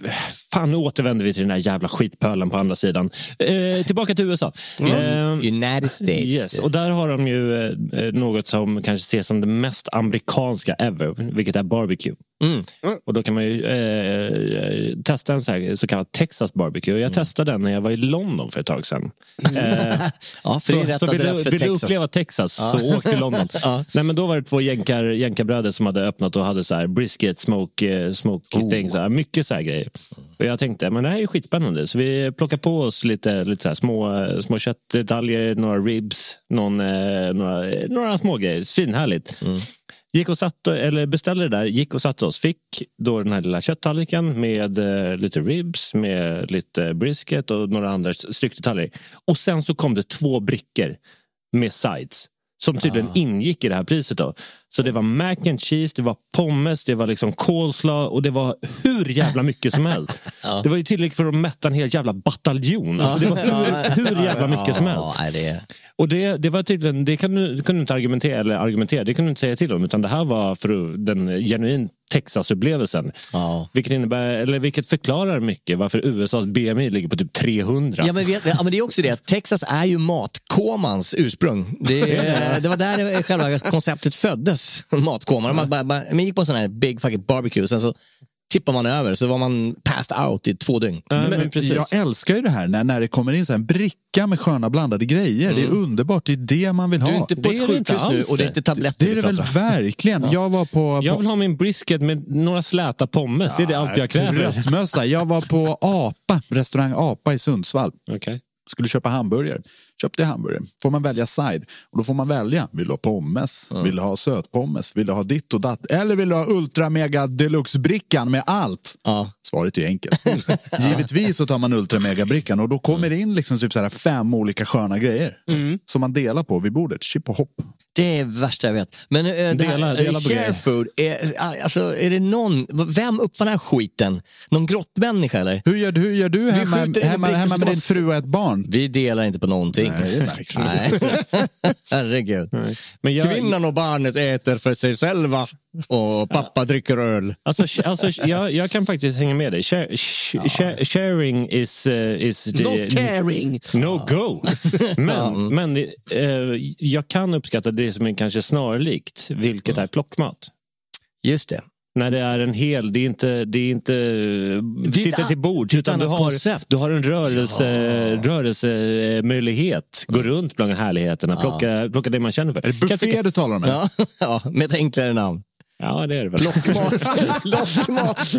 fan, nu återvänder vi till den här jävla skitpölen på andra sidan. Eh, tillbaka till USA. Eh,
United States.
Yes, och där har de ju eh, något som kanske ses som det mest amerikanska ever, vilket är barbecue.
Mm.
Och då kan man ju eh, testa en så, här, så kallad Texas barbecue. Och
Mm.
jag testade den när jag var i London för ett tag sedan. Eh,
Ja, för
så, så vill, du, vill du uppleva Texas, så åk till London.
Ja.
Nej, men då var det två jänkar, jänkarbröder som hade öppnat och hade så här brisket, smoke, eh, smoke
Oh.
thing, så här, mycket så här grejer. Och jag tänkte, men det här är skitspännande. Så vi plockar på oss lite, lite så här små, små köttdetaljer, några ribs, någon, eh, några, några små grejer. Svinhärligt.
Mm.
Gick och satt, eller beställde det där, gick och satte oss. Fick då den här lilla kötttallriken med eh, lite ribs, med lite brisket och några andra styckdetaljer. Och sen så kom det två brickor med sides. Som tydligen ingick i det här priset. då. Så det var mac and cheese, det var pommes, det var liksom coleslaw och det var hur jävla mycket som helst. Det var ju tillräckligt för att mätta en hel jävla bataljon. Alltså det var hur, hur jävla mycket som helst.
Ja, det.
Och det, det var tydligen, det kan du, kunde du inte argumentera, eller argumentera, det kunde du inte säga till dem, utan det här var för den genuin Texas-upplevelsen.
Ja.
Vilket, innebär, eller vilket förklarar mycket varför USAs BMI ligger på typ 300.
Ja men, vet, ja, men det är också det att Texas är ju matkomans ursprung. Det, det var där själva konceptet föddes, matkoman. Man, bara, man gick på en sån här big fucking barbecue, sen så tippar man över så var man passed out i två dygn.
Ja,
Men,
men precis.
jag älskar ju det här när, när det kommer in så här en bricka med sköna blandade grejer. Det är underbart, det är det man vill ha.
Du är inte på
Det
ett sjukhus nu och det är inte tabletter
det är det väl verkligen. Jag var på...
Jag vill ha min brisket med några släta pommes, det är det allt jag kräver.
Tröttmössa. Jag var på Apa, restaurang Apa i Sundsvall.
Okej.
Skulle köpa hamburgare. Köpte jag hamburgare. Får man välja side. Och då får man välja. Vill du ha pommes? Vill du ha sötpommes? Vill du ha ditt och datt? Eller vill du ha ultra mega deluxe-brickan med allt?
Ja.
Svaret är enkelt. Givetvis så tar man ultra mega brickan och då kommer det in liksom typ så här fem olika sköna grejer. Som man delar på vid bordet. Chip och hopp.
Det är värsta jag vet. Men äh, det här,
Dela- dela på
share
grejer.
food, är, alltså, är det någon, vem uppfann den här skiten? Någon grottmänniska eller?
Hur gör, hur gör du hemma, hemma, hemma
som
med din fru och ett barn?
Vi delar inte på någonting.
Nej, det.
Nej. Herregud.
Men jag,
Kvinnan och barnet äter för sig själva. Och pappa dricker öl.
Alltså, alltså, jag, jag kan faktiskt hänga med dig. Share, sh- share, sharing is... Uh, is the-
Not caring.
No go. Men, men eh, jag kan uppskatta det som är kanske snarlikt, vilket är plockmat.
Just det.
När det är en hel, det är inte, det är inte
ett
sitta till
det ett
utan du har,
koncept.
du har en rörelse, rörelsemöjlighet. Gå runt bland härligheterna, plocka, plocka det man känner för.
Är det buffé du talar om?
Ja, ja, med ett enklare namn.
Ja, det är det väl.
Lockmat. Lockmat.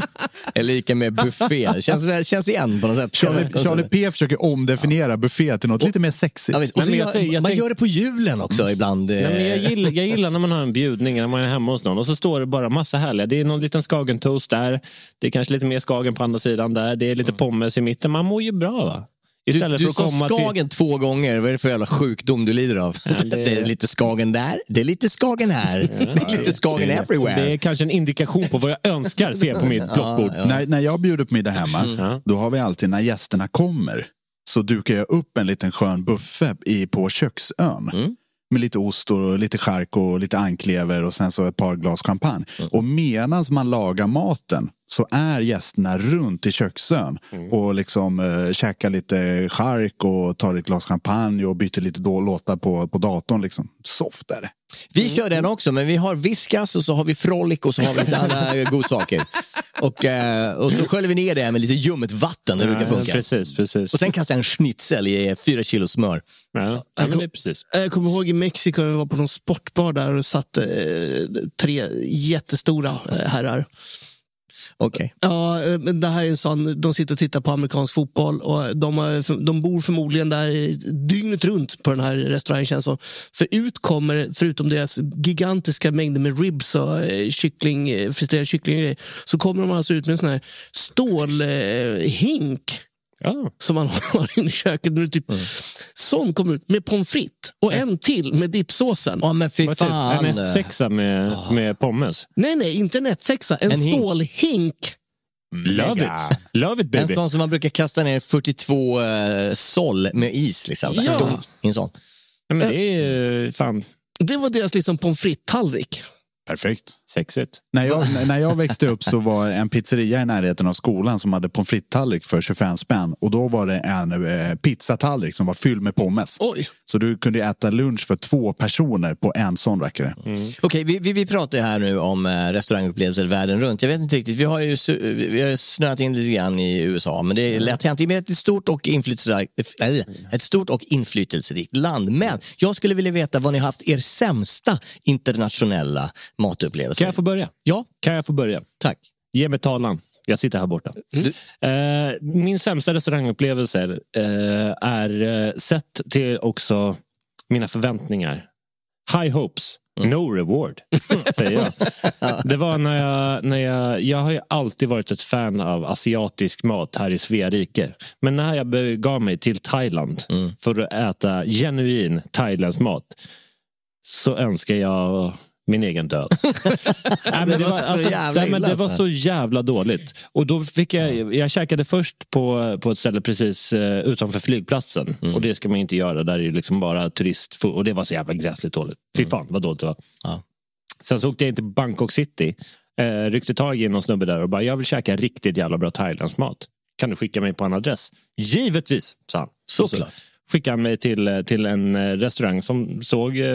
är lika med buffé. Känns, känns igen på något sätt.
Charlie, Charlie P försöker omdefiniera buffé till något lite mer sexigt.
Ja, visst. Och så
Men jag tänk- jag
man
tänk-
gör det på julen också ibland. eh,
Nej, men jag, gillar, jag gillar när man har en bjudning, när man är hemma hos någon och så står det bara massa härliga. Det är någon liten skagentoast där, det är kanske lite mer skagen på andra sidan där, det är lite pommes i mitten. Man mår ju bra va?
Du,
Istället
du
för att
sa
komma till...
Skagen två gånger. Vad är det för jävla sjukdom du lider av?
det-
det... är lite Skagen där, det är lite Skagen här. det är lite Skagen everywhere.
Det är kanske en indikation på vad jag önskar se på mitt plockbord.
När, när jag bjuder på middag hemma, då har vi alltid när gästerna kommer så dukar jag upp en liten skön buffé i, på köksön. Med lite ost och lite chark och lite anklever och sen så ett par glas champagne. Och medan man lagar maten så är gästerna runt i köksön och liksom eh, käkar lite chark och tar ett glas champagne och byter lite då, låtar på, på datorn. Liksom. Soft är det.
Vi kör den också, men vi har Viskas och så har vi Frolic och så har vi lite andra godsaker. Och, eh, och så sköljer vi ner det med lite ljummet vatten. Det brukar
Ja,
funka.
precis, precis.
Och sen kastar jag en schnitzel i fyra kilo smör.
Ja, ja, men det är precis.
Jag kommer ihåg i Mexiko vi var på någon sportbar där och satt eh, tre jättestora eh, herrar.
Okay.
Ja, det här är en sån, de sitter och tittar på amerikansk fotboll och de, har, de bor förmodligen där dygnet runt på den här restaurangen känns som. För ut kommer, förutom deras gigantiska mängder med ribs och eh, kyckling, eh, friterad kyckling så kommer de alltså ut med en sån här stålhink
Ja.
som man har inne i köket. Nu typ, Sån kom ut med pommes frites och en till med dippsåsen.
Ja, men fy
typ,
fan.
en 1-6 med, med pommes.
Nej, nej, inte en 1-6, en,
En hink.
stålhink.
Love it! Love it
En
baby!
sån som man brukar kasta ner 42 eh, sol med is. Liksom.
Ja.
En sån.
Ja, men det är ju fan
Det var deras liksom pommes frites-tallrik.
Perfekt.
sexigt.
När jag, när jag växte upp så var en pizzeria i närheten av skolan som hade pommes frites-tallrik för 25 spänn. Och då var det en eh, pizzatallrik som var fylld med pommes.
Oj.
Så du kunde äta lunch för två personer på en sån rackare.
Okej, vi, vi, vi pratar ju här nu om eh, restaurangupplevelser världen runt. Jag vet inte riktigt, vi har ju vi har snöat in lite grann i USA, men det är lätt hänt. Det är ett stort och inflytelserikt, äh, ett stort och inflytelserikt land. Men jag skulle vilja veta vad ni har haft er sämsta internationella matupplevelser.
Kan jag få börja?
Ja,
Kan jag få börja?
tack.
Ge mig talan. Jag sitter här borta. Eh, min sämsta restaurangupplevelse eh, är eh, sett till också mina förväntningar. High hopes, no reward, säger jag. Det var när jag, när jag... Jag har ju alltid varit ett fan av asiatisk mat här i Svea rike. Men när jag begav mig till Thailand för att äta genuin thailändsk mat så önskar jag min egen död. Nej, men
Det
det,
var
var,
så
alltså, nej, men det var
alltså.
så jävla dåligt. Och då fick jag, jag käkade först på, på ett ställe precis eh, utanför flygplatsen.
Mm.
Och det ska man inte göra, där är det liksom bara turist. Och det var så jävla gräsligt dåligt. Fy fan vad dåligt det var.
Mm. Ja.
Sen så åkte jag in till Bangkok City. Eh, ryckte tag i någon snubbe där och bara, jag vill käka riktigt jävla bra thailändsk mat. Kan du skicka mig på en adress? Givetvis, sa han. Så, så. Skickade han mig till, eh, till en eh, restaurang som såg eh,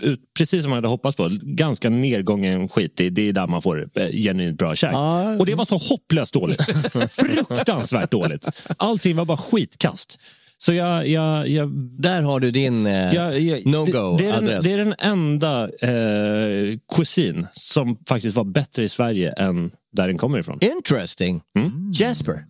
ut precis som jag hade hoppats på. Ganska nedgången skit. i- Det är där man får genuint bra käk.
Ja.
Och det var så hopplöst dåligt. Fruktansvärt dåligt. Allting var bara skitkast. Så jag, jag, jag
Där har du din eh,
jag, det, det, är den,
no-go-adress.
det är den enda eh, kusin som faktiskt var bättre i Sverige än där den kommer ifrån.
Interesting.
Mm.
Jasper.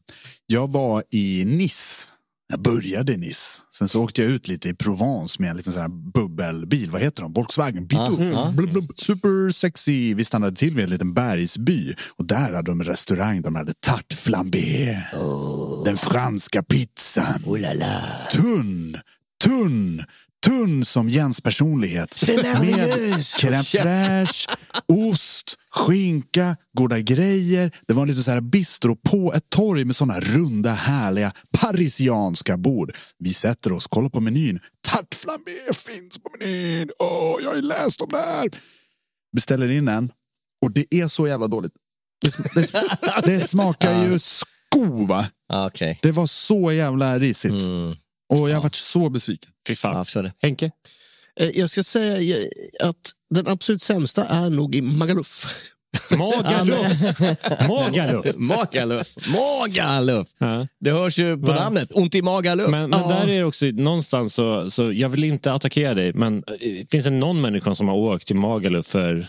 Jag var i Nice. Jag började i Nice. Sen så åkte jag ut lite i Provence med en liten sån här bubbelbil. Vad heter de? Volkswagen Beetle. Blub, blub. Super sexy. Vi stannade till vid en liten bergsby. Och där hade de en restaurang. De hade tarte flambé. Den franska pizzan.
Oh la la.
Tunn, tunn, tunn som Jens personlighet. Med crème fraîche, ost, skinka, goda grejer. Det var en liten så här bistro på ett torg med såna runda, härliga parisianska bord. Vi sätter oss, kollar på menyn. Tarte flambé finns på menyn. Åh, jag har ju läst om det här. Beställer in en. Och det är så jävla dåligt. Det, sm- det, sm- det smakar ju sko va?
Okej.
Det var så jävla risigt.
Mm.
Och jag har varit så besviken.
Fy fan.
Ja.
Henke?
Eh, Jag ska säga eh, att den absolut sämsta är nog i Magaluf.
Magaluf! Magaluf!
Magaluf. Magaluf.
Ja.
Det hörs ju på
Va?
namnet. Ont i Magaluf.
Men, men där är det också någonstans så, så, jag vill inte attackera dig, men eh, finns det någon människa som har åkt till Magaluf för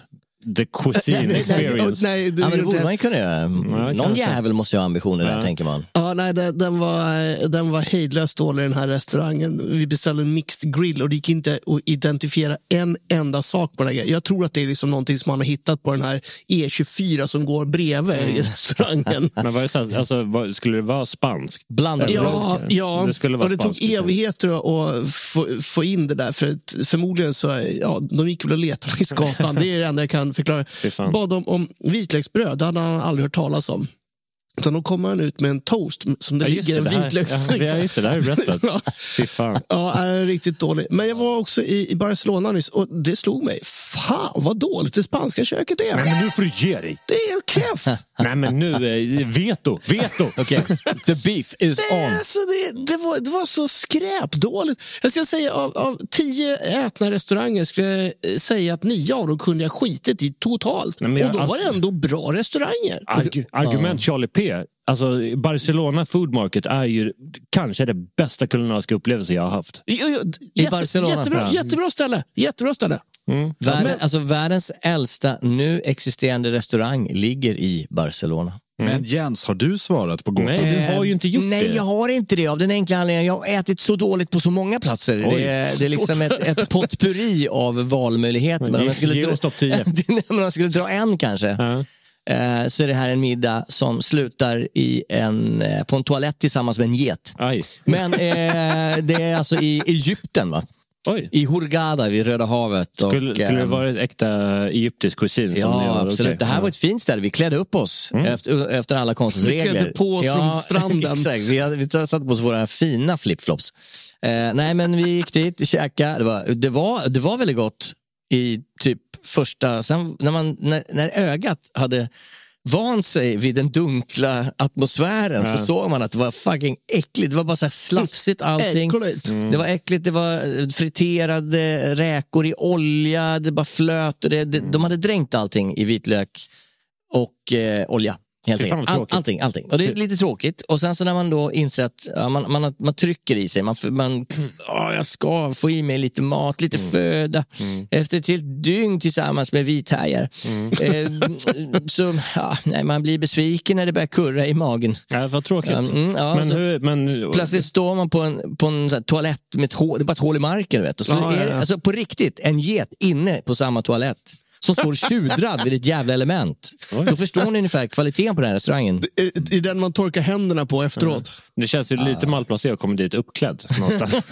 the cuisine experience?
nej, du,
ja, men det borde man ju kunna göra. Någon
kanske.
jävel måste ju ha ambitioner där,
Ja.
tänker man.
Ja, nej, den, den, var, den var hejdlöst dålig den här restaurangen. Vi beställde en mixed grill och det gick inte att identifiera en enda sak på den här grejen. Jag tror att det är liksom någonting som man har hittat på den här E24 som går bredvid restaurangen.
Men var det så här, alltså, vad, skulle det vara spanskt?
Blandad
Ja, ja.
Det skulle vara
och det tog
spanskt, precis.
evigheter att få, få in det där. För att förmodligen så, ja, de gick väl och letade i skatan. Det är det enda jag kan förklara. Bad om, om vitlöksbröd, det hade han aldrig hört talas om. Utan då kommer han ut med en toast som det
Ja,
ligger en
det, det här-
vitlöks...
ja, just det, det här har du berättat. Fy fan.
Ja, är riktigt dålig. Men jag var också i, i Barcelona nyss och det slog mig. Fan vad dåligt det spanska köket är.
Men nu får du ge dig.
Det är helt keff.
Nej men nu, eh, veto, veto.
Okej, the beef is
Det,
on.
alltså, det, det, var, det var så skräpdåligt. Jag ska säga av, av tio ätna restauranger skulle jag eh, säga att nio av dem kunde jag skitit i totalt.
Nej, jag-
och då var det
alltså-
ändå bra restauranger.
Arg, argument Charlie P. Alltså, Barcelona Food Market är ju kanske det bästa kulinariska upplevelse jag har haft.
Jo, jo, jätte,
Barcelona,
jättebra, jättebra ställe. Jättebra ställe.
Världen, alltså världens äldsta nu existerande restaurang ligger i Barcelona.
Men Jens, har du svarat på gåtan?
Nej, du har ju inte gjort
Nej,
det.
jag har inte det av den enkla anledningen. Jag har ätit så dåligt på så många platser.
Oj.
Det är, det är liksom ett, ett potpurri av valmöjligheter. Men om jag skulle dra-
oss topp 10.
Nej, men om jag skulle dra en kanske.
Ja.
Eh, Så är det här en middag som slutar i en, eh, på en toalett tillsammans med en get.
Aj.
Men eh, det är alltså i Egypten, va?
Oj.
I Hurghada vid Röda havet. Och,
Skulle, skulle det vara ett äkta egyptisk kusin? som
Ja,
har?
absolut.
Okej.
Det här
Ja.
var ett fint ställe. Vi klädde upp oss efter, efter alla konstens
Vi
regler.
klädde på oss från stranden.
Exakt. Vi, hade, vi satte på oss våra fina flipflops. Eh, nej, men vi gick dit, käkade. Det var, det, var, det var väldigt gott i typ första... Sen när, man, när, när ögat hade vant sig vid den dunkla atmosfären så såg man att det var fucking äckligt. Det var bara så här slafsigt allting.
Äckligt.
Det var äckligt, det var eh, friterade räkor i olja, det bara flöt. Och det, det, de hade dränkt allting i vitlök och eh, olja. Helt enkelt. All, allting, allting. Och det är lite tråkigt. Och sen så när man då inser att ja, man, man, man trycker i sig, man, man åh, jag ska få i mig lite mat, lite
Mm.
föda. Efter ett helt dygn tillsammans med vithajar.
Mm.
Eh, så ja, nej, man blir besviken när det börjar kurra i magen.
Ja, vad tråkigt.
Mm, ja,
men
så-
hur, men,
Plötsligt står man på en, på en här toalett med ett hål, det är bara ett hål i marken. Vet du. Så
Ja,
är
ja, ja.
alltså, på riktigt, en get inne på samma toalett som står tjudrad vid ett jävla element. Då förstår ni ungefär kvaliteten på den här restaurangen.
Det är den man torkar händerna på efteråt.
Det känns ju lite malplacerat att komma dit uppklädd någonstans.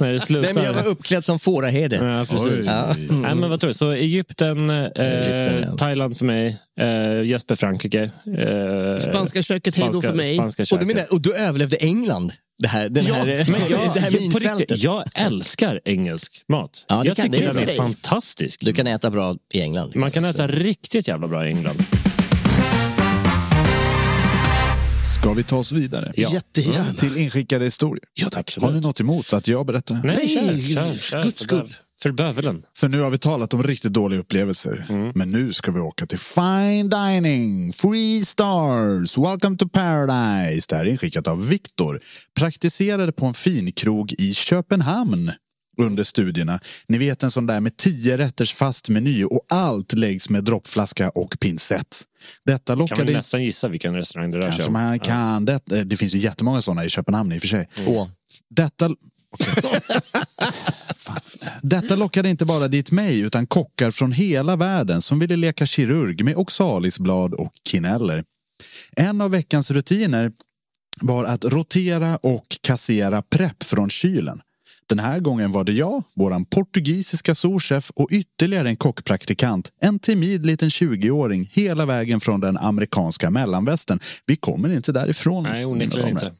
När det slutar.
Nej, men jag var uppklädd som fåraherde.
Ja, precis.
Ja.
Nej, men vad tror du? Så Egypten, eh,
Egypten, ja.
Thailand för mig, eh, Jesper Frankrike. Eh,
Spanska köket, hej då för mig.
Och, du menar, och du överlevde England? Det här, den
Ja,
här,
men jag,
det här minfältet.
riktigt, jag älskar engelsk mat.
Ja, det
jag
kan-
tycker
det är
den är
för dig.
fantastisk.
Du kan äta bra i England.
Man kan äta riktigt jävla bra i England.
Ska vi ta oss vidare?
Ja.
Jättegärna.
Till inskickade historier.
Ja, tack.
Har ni något emot att jag berättar?
Nej,
Nej,
kör, kör, kör,
Guds
för
skull.
För bövelen.
För nu har vi talat om riktigt dåliga upplevelser. Men nu ska vi åka till Fine Dining, Free Stars, Welcome to Paradise. Det här är inskickat av Viktor. Praktiserade på en finkrog i Köpenhamn under studierna. Ni vet en sån där med tio rätters fast meny och allt läggs med droppflaska och pincett. Detta
Kan man
lockade...
nästan gissa vilken restaurang det rör sig
Kanske
om.
man kan. Det, det finns ju jättemånga sådana i Köpenhamn i och för sig.
Två.
Detta... Fan. Detta lockade inte bara dit mig utan kockar från hela världen som ville leka kirurg med oxalisblad och kineller. En av veckans rutiner var att rotera och kassera prepp från kylen. Den här gången var det jag, våran portugisiska souschef och ytterligare en kockpraktikant. En timid liten 20-åring hela vägen från den amerikanska mellanvästern. Vi kommer inte därifrån.
Nej, onekligen inte.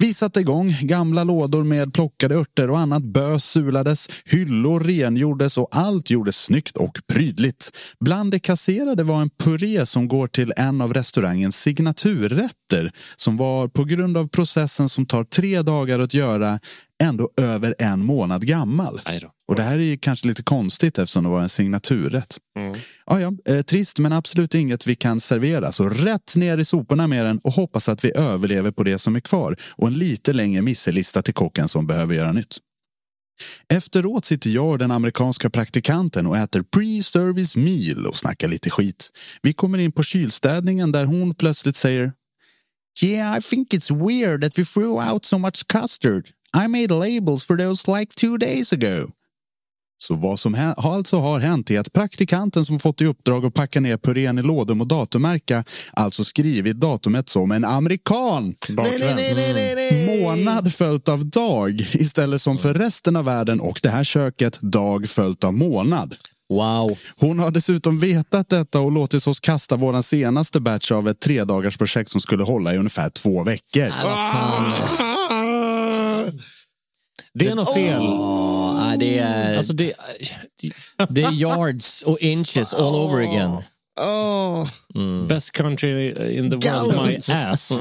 Vi satte igång. Gamla lådor med plockade örter och annat bös sulades. Hyllor rengjordes och allt gjordes snyggt och prydligt. Bland det kasserade var en puré som går till en av restaurangens signaturrätter som var på grund av processen som tar tre dagar att göra ändå över en månad gammal. Och det här är ju kanske lite konstigt eftersom det var en signaturrätt. Ja, ja, eh, trist men absolut inget vi kan servera. Så rätt ner i soporna med den och hoppas att vi överlever på det som är kvar. Och en lite längre misselista till kocken som behöver göra nytt. Efteråt sitter jag och den amerikanska praktikanten och äter pre-service meal och snackar lite skit. Vi kommer in på kylstädningen där hon plötsligt säger Yeah, I think it's weird that we threw out so much custard. I made labels for those like two days ago. Så vad som alltså har hänt är att praktikanten som fått i uppdrag att packa ner purén i lådor och datummärka alltså skrivit datumet som en amerikan.
Nej, nej, nej, nej, nej, nej.
Månad följt av dag istället som för resten av världen och det här köket dag följt av månad.
Wow.
Hon har dessutom vetat detta och låtit oss kasta vår senaste batch av ett tredagarsprojekt som skulle hålla i ungefär två veckor.
Det är något fel.
Det är,
Alltså det,
det är yards och inches all over again.
Åh,
Best country in the world, my ass.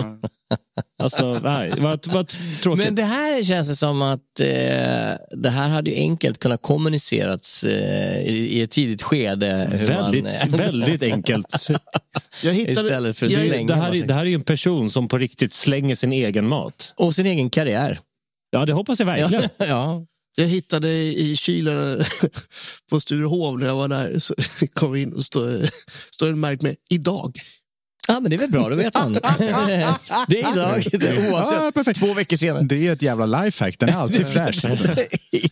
Alltså, nej, vad, vad tråkigt.
Men det här känns det som att eh, det här hade ju enkelt kunnat kommunicerats eh, i, i ett tidigt skede. hur
väldigt,
man,
väldigt enkelt.
jag hittade...
Istället för
jag,
slänga.
Det här, är, det här är ju en person som på riktigt slänger sin egen mat.
Och sin egen karriär.
Ja, det hoppas jag verkligen.
ja.
Jag hittade i kylen på Sturehov när jag var där. Så kom in och står står det märkt med idag.
ja, men det är väl bra, då vet man. det är idag, oavsett.
perfekt.
Två veckor senare.
Det är ett jävla lifehack, den är alltid fräsch.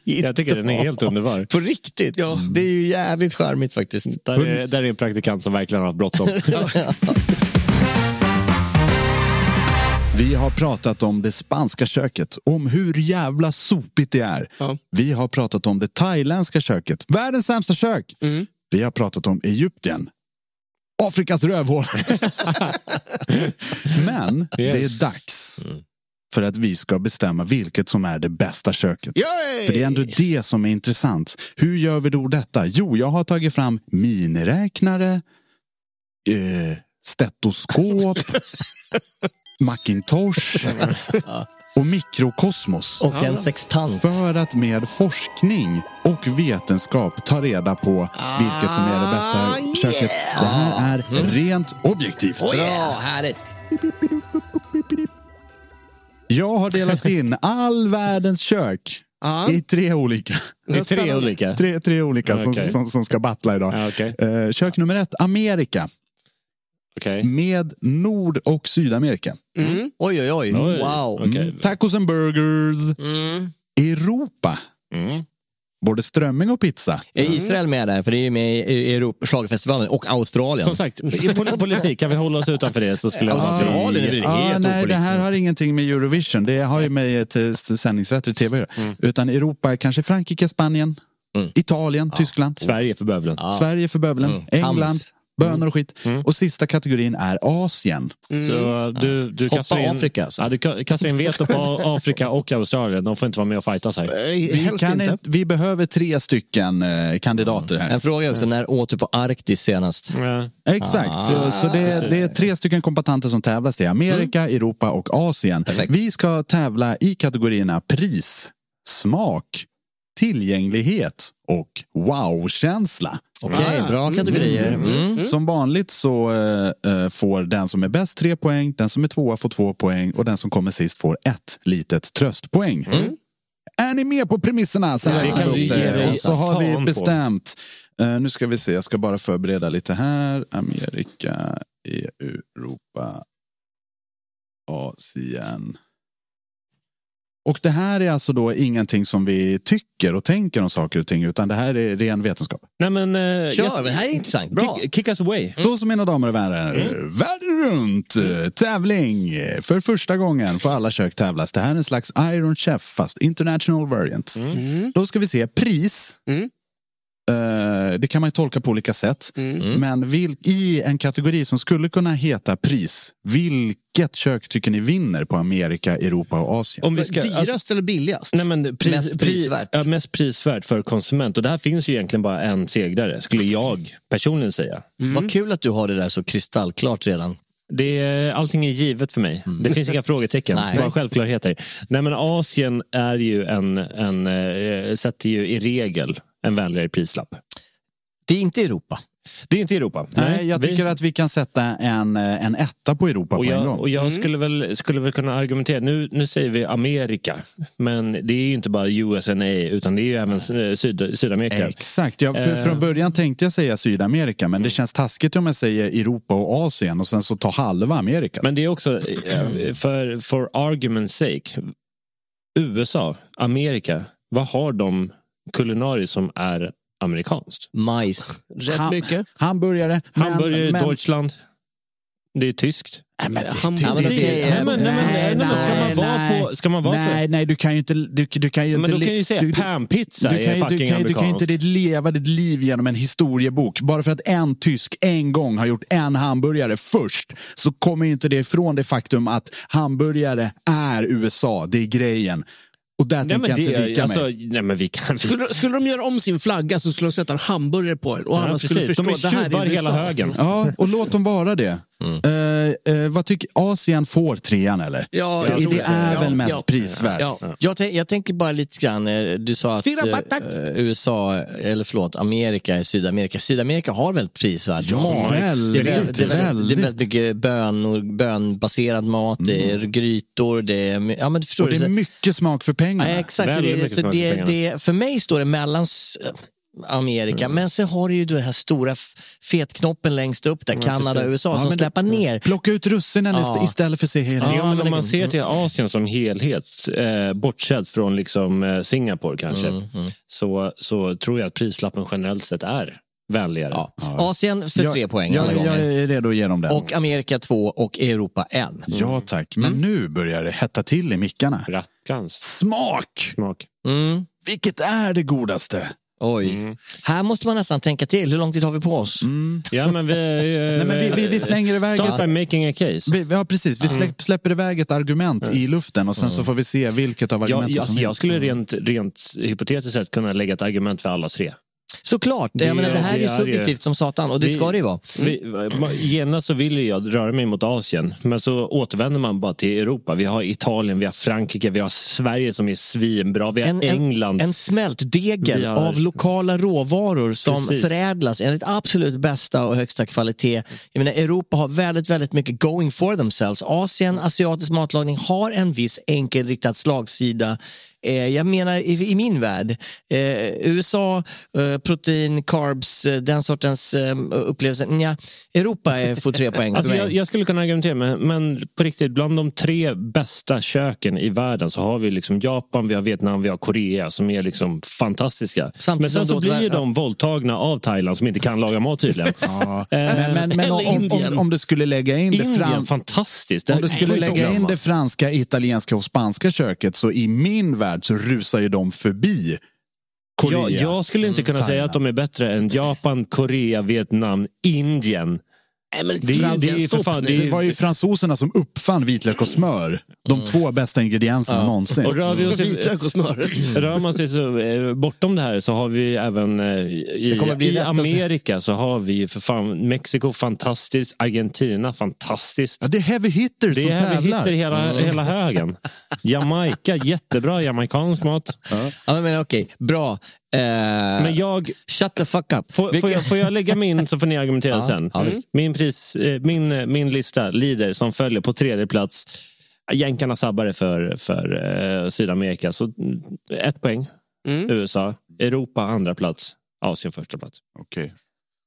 Jag tycker den är helt underbar.
På riktigt. Ja. Det är ju jävligt charmigt faktiskt.
Där är, där är en praktikant som verkligen har haft bråttom.
Vi har pratat om det spanska köket, om hur jävla sopigt det är.
Ja.
Vi har pratat om det thailändska köket, världens sämsta kök. Vi har pratat om Egypten, Afrikas rövhål. Men det är dags för att vi ska bestämma vilket som är det bästa köket.
Yay!
För det är ändå det som är intressant. Hur gör vi då detta? Jo, jag har tagit fram miniräknare, eh, stetoskop, Macintosh och mikrokosmos.
Och en sextant.
För att med forskning och vetenskap ta reda på vilket som är det bästa köket. Det här är rent objektivt.
Bra, härligt.
Jag har delat in all världens kök
Ja.
i tre olika.
Är tre olika.
Tre, tre olika som,
Okej.
som, som ska battla idag.
Ja, okej.
Eh, kök nummer ett, Amerika.
Okej.
Med Nord och Sydamerika.
Oj, oj, oj.
Oj,
Wow.
okej.
Tacos and burgers.
Mm.
Europa.
Mm.
Både strömming och pizza.
Är Israel med där? För det är ju med i Europa, schlagerfestivalen och Australien.
Som sagt, i politik, kan vi hålla oss utanför det så skulle jag
Australien är väl
Ja,
helt
nej, det här har ingenting med Eurovision. Det har ju med ett eh, sändningsrätter i tv göra. Utan Europa, är kanske Frankrike, Spanien, Italien, Tyskland.
Sverige för bövelen.
Sverige för bövelen,
Mm.
England,
Tams.
Bönor och skit. Och sista kategorin är Asien.
Så du, du
Hoppa
kastar in,
Afrika, alltså.
ja, du ka- kastar in veto på Afrika och Australien. De får inte vara med och fightas här.
Nej,
Vi, kan
inte.
inte, vi behöver tre stycken eh, kandidater här.
En fråga också, när åt du på Arktis senast?
Ja.
Exakt, så, så det, det är tre stycken kombatanter som tävlas. Det är Amerika, Europa och Asien.
Perfekt.
Vi ska tävla i kategorierna pris, smak, tillgänglighet och wow-känsla.
Okej, bra kategorier. Mm.
Som vanligt så eh, får den som är bäst tre poäng, den som är tvåa får två poäng och den som kommer sist får ett litet tröstpoäng. Är ni med på premisserna? Så här
kan vi ge
Och så har vi bestämt. Eh, nu ska vi se, jag ska bara förbereda lite här. Amerika, EU, Europa, Asien. Och det här är alltså då ingenting som vi tycker och tänker om saker och ting, utan det här är ren vetenskap.
Nej, men, eh,
Kör,
yes-
men det här är intressant. Bra.
Kick, kick us away.
Då så mina damer och vänner, världen runt eh, tävling. För första gången får alla kök tävlas. Det här är en slags Iron Chef fast international variant. Då ska vi se pris. Eh, det kan man ju tolka på olika sätt. Men vil, i en kategori som skulle kunna heta pris, vilket kök tycker ni vinner på Amerika, Europa och Asien?
Om vi ska,
Dyrast
alltså,
eller billigast?
nej men, pris,
Mest prisvärt.
ja, mest prisvärt för konsument. Och där finns ju egentligen bara en segrare, skulle jag personligen säga.
Vad kul att du har det där så kristallklart redan.
Det är, allting är givet för mig. Det finns inga frågetecken,
Nej.
bara självklarheter. Nej, men Asien är ju en, en, eh, sätter ju i regel en vänligare prislapp.
Det är inte Europa.
Det är inte Europa.
Nej, jag
vi-
tycker att vi kan sätta en, eh, en etta på Europa
och
på en
jag,
gång.
och jag skulle, väl, skulle väl kunna argumentera, nu, nu säger vi Amerika, men det är ju inte bara USA utan det är ju även eh, Syd, Sydamerika.
Exakt, ja, för,
Eh.
från början tänkte jag säga Sydamerika men det känns taskigt om jag säger Europa och Asien och sen så tar halva Amerika.
Men det är också, eh, för for argument's sake, USA, Amerika, vad har de kulinariskt som är amerikanskt?
Majs.
Rätt
Ha-
mycket.
Hamburgare. men-
Hamburgare,
men-
Deutschland. Det är tyskt.
Nej, men
men
men- men- men ska man vara
nej.
på-
nej, du kan ju inte... Du, du kan ju
Men
inte
då kan ju säga
du- du-
panpizza
du
är
du, kan, du kan ju inte leva ditt liv genom en historiebok. Bara för att en tysk en gång har gjort en hamburgare först så kommer inte det ifrån det faktum att hamburgare är USA. Det är grejen. Och där
Nej,
tänker jag inte vika
alltså,
mig.
nej, men vi kan...
Skulle, skulle de göra om sin flagga så skulle de sätta en hamburgare på den och alla
Ja,
skulle förstå
De är
att det här
tjuvar
är
hela högen.
Ja, och låt dem vara det. Eh, eh, vad tycker Asien får trean eller?
Ja,
det, det är
Ja,
väl mest
ja.
prisvärt.
Ja.
Jag, jag tänker bara lite grann, eh, du sa att eh, USA, eller förlåt, Amerika är Sydamerika. Sydamerika har väldigt prisvärd
Ja,
mat.
väldigt,
det, är, väl- det, är, väl- det är
väldigt.
väldigt mycket bön och bönbaserad mat, det är grytor, det är... Ja, men du förstår
Och det är
så-
mycket smak för pengarna.
Ja, exakt. Så det, så det,
för pengarna.
det, för mig står det mellan Amerika, men så har du ju den här stora fetknoppen längst upp där, Kanada och. USA,
Ja,
som
men det-
släpar ner.
Plocka ut russinen
Ja.
istället för att se hela.
Ja, men om man
det-
ser till Asien som helhet, eh, bortsett från liksom, eh, Singapore kanske, Så, så tror jag att prislappen generellt sett är vänligare.
Ja. Asien för tre poäng alla
jag, jag
gånger.
är redo att ge dem den.
Och Amerika två och Europa en.
Ja tack, men nu börjar det hetta till i mickarna.
Rackarns
Smak!
smak.
Mm.
Vilket är det godaste?
Oj. Här måste man nästan tänka till. Hur lång tid har vi på oss?
Ja, men vi, eh,
Nej, men vi, vi, vi slänger iväg
Start by
ett,
making a case.
vi, ja, precis. Vi släpp, släpper iväg ett argument i luften och sen så får vi se vilket av
Jag,
argumenten
jag,
som
jag skulle rent, rent hypotetiskt sett kunna lägga ett argument för alla tre.
Såklart.
Det-
jag menar, det här
det
är
är
subjektivt som satan och det ska det ju vara.
Vi, genast så vill jag röra mig mot Asien, men så återvänder man bara till Europa. Vi har Italien, vi har Frankrike, vi har Sverige som är svinbra, vi har
En, en,
England.
en smältdegel
Vi har-
av lokala råvaror som
Precis.
förädlas enligt absolut bästa och högsta kvalitet. Jag menar, Europa har väldigt, väldigt mycket going for themselves. Asien, asiatisk matlagning har en viss enkelriktad slagsida. Eh, jag menar i, i min värld, eh, USA, eh, protein, carbs, den sortens eh, upplevelser. Nja, Europa är, får tre poäng för
Alltså
mig.
jag, jag skulle kunna argumentera, men, men på riktigt, bland de tre bästa köken i världen så har vi liksom Japan, vi har Vietnam, vi har Korea som är liksom fantastiska.
Samtidigt
men sen så blir de våldtagna av Thailand som inte kan laga mat tydligen.
Ja. Men, men, men om,
Eller
om,
Indien.
om, om du skulle lägga in det
Indien,
fram,
fantastiskt.
om du skulle lägga in det franska, italienska och spanska köket så i min värld så rusar ju de förbi Korea.
Jag, jag skulle inte kunna säga
Thailand.
att de är bättre än Japan, Korea, Vietnam, Indien.
Nej, men
Det är- det är för fan- det
Det var ju fransoserna som uppfann vitlök och smör. De två bästa ingredienserna någonsin.
Och rör, vi oss i,
Vitlök och smör.
rör man sig så, eh, bortom det här så har vi även eh, i,
Det
i Amerika så har vi för fan Mexiko fantastiskt, Argentina fantastiskt.
Ja, det är heavy hitters
Det
som
är här vi
tävlar.
hittar hela, hela högen. Jamaica, jättebra jamaicansk mat.
Ja, men okej, bra. Eh,
Men jag,
Shut the fuck up.
får, får, jag, får jag lägga min så får ni argumentera
Ja,
sen.
ja, visst.
min, pris, eh, min, eh, min lista lider som följer på tredje plats. Jänkarna sabbade för, för eh, Sydamerika, så mm, ett poäng. USA. Europa andra plats. Asien första plats.
Okej.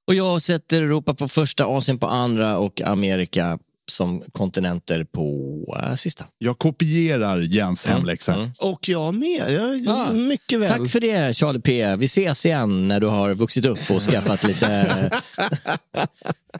Och jag sätter Europa på första, Asien på andra och Amerika som kontinenter på äh, sista.
Jag kopierar Jens hemläxa.
Och jag med. Jag,
Ah.
mycket väl.
Tack för det Charlie P. Vi ses igen när du har vuxit upp och skaffat lite...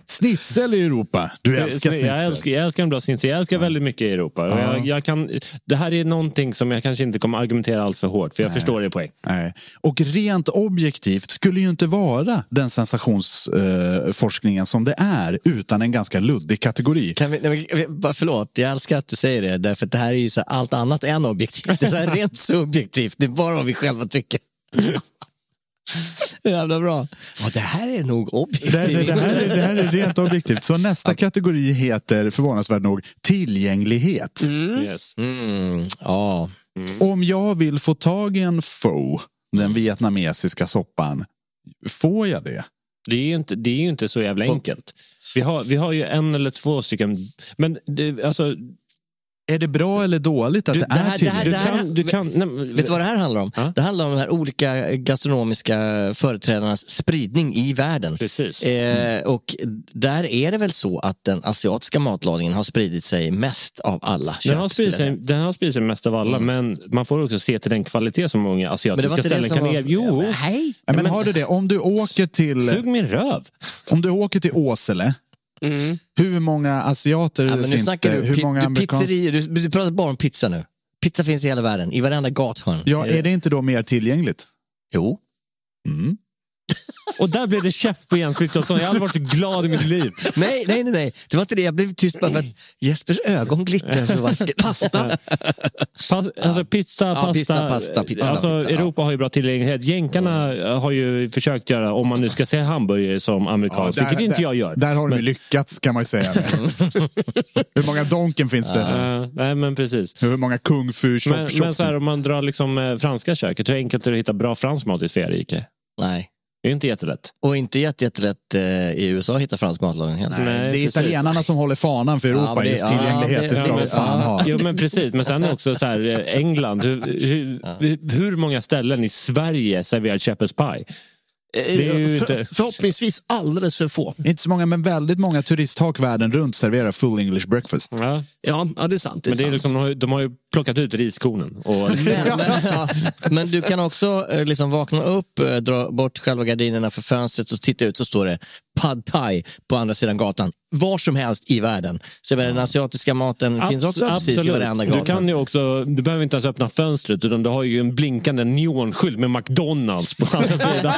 Snitsel i Europa. Du älskar
jag,
snitsel.
älskar, jag älskar en bra snitsel. Jag älskar väldigt mycket i Europa.
Ja.
jag, jag kan, det här är någonting som jag kanske inte kommer argumentera allt för hårt, för jag förstår det poäng.
Nej. Och rent objektivt skulle ju inte vara den sensationsforskningen eh, som det är utan en ganska luddig kategori.
Kan vi, nej, men, förlåt, jag älskar att du säger det, därför att det här är ju så allt annat än objektivt. Det är rent subjektivt, det är bara vad vi själva tycker. Jävla bra. Ja, det här är nog objektivt.
Det, här- det, här, är, det här är rent objektivt. Så nästa kategori heter förvånansvärt nog tillgänglighet.
Yes.
Mm, ja.
Om jag vill få tag i en pho, den vietnamesiska soppan, får jag det?
Det är ju inte, det är ju inte så jävla enkelt. Vi har, vi har ju en eller två stycken, men det, alltså...
Är det bra eller dåligt att
Du-
det,
Det här,
är
det här, det
tillgängligt?
här,
kan- du kan- nej, men-
vet du vad det här handlar om? Det handlar om de här olika gastronomiska företrädarnas spridning i världen.
Precis.
Eh, och där är det väl så att den asiatiska matlagningen har spridit sig mest av alla kök,
Den har, spridit sig, den har spridit sig mest av alla, men man får också se till den kvalitet som många
Men
asiatiska ställen kan erbjuda. Jo,
Nej.
Ja, men har du det? Om du åker till,
sug min röv.
om du åker till Åsele, hur många asiater
Ja,
finns det?
du,
Hur många
du, pizzerier, du, du pratar bara om pizza nu. Pizza finns i hela världen, i varenda gathörn.
Ja, är det inte då mer tillgängligt?
Jo.
Och där blev det käft på Jens Frithiofsson. Jag har aldrig varit så glad i mitt liv.
Nej, nej, nej, nej. Det var inte det. Jag blev tyst bara för att Jespers ögon glittrar så vackert.
Pasta.
Pas, alltså pizza,
Ja,
pasta.
pizza, pasta, pizza,
alltså,
pizza, ja.
Europa har ju bra tillgänglighet. Jänkarna har ju försökt göra, om man nu ska säga hamburgare som amerikansk,
där-
vilket inte
där-
jag gör.
Där har de
Men-
lyckats kan man ju säga. hur många Donken finns det?
Eh, nej, men precis.
Hur många Kung Fu chop
Men,
chop
men så här, om man drar liksom eh, franska köket, hur enkelt är det att hitta bra fransk mat i Sverige?
Nej.
Det är inte jättelätt.
Och inte jätte, jättelätt eh, i USA att hitta fransk matlagning heller.
det?
Nej,
det är
precis.
italienarna som håller fanan för Europa.
Ja, det-
just
ja,
tillgänglighet,
det-
det ska
ja,
fan
ja.
ha.
Jo, men precis. Men sen också så här, eh, England. Hur, hur, hur många ställen i Sverige serverar shepherd's pie? Det är ju
Eh, För,
inte...
förhoppningsvis alldeles för få.
Inte så många, men väldigt många turisthak världen runt serverar full English breakfast.
Ja,
Ja, ja det är sant. Det är
men det är
sant.
liksom, de, har, ju- de har ju plockat ut riskornen. Och,
Men, men, ja, men du kan också eh, liksom vakna upp, eh, dra bort själva gardinerna för fönstret och titta ut så står det pad thai på andra sidan gatan. Var som helst i världen. Så menar, den asiatiska maten finns också
Abs-
precis i varenda gata.
Du kan ju också, du behöver inte ens öppna fönstret utan du har ju en blinkande neonskylt med McDonalds på andra sidan.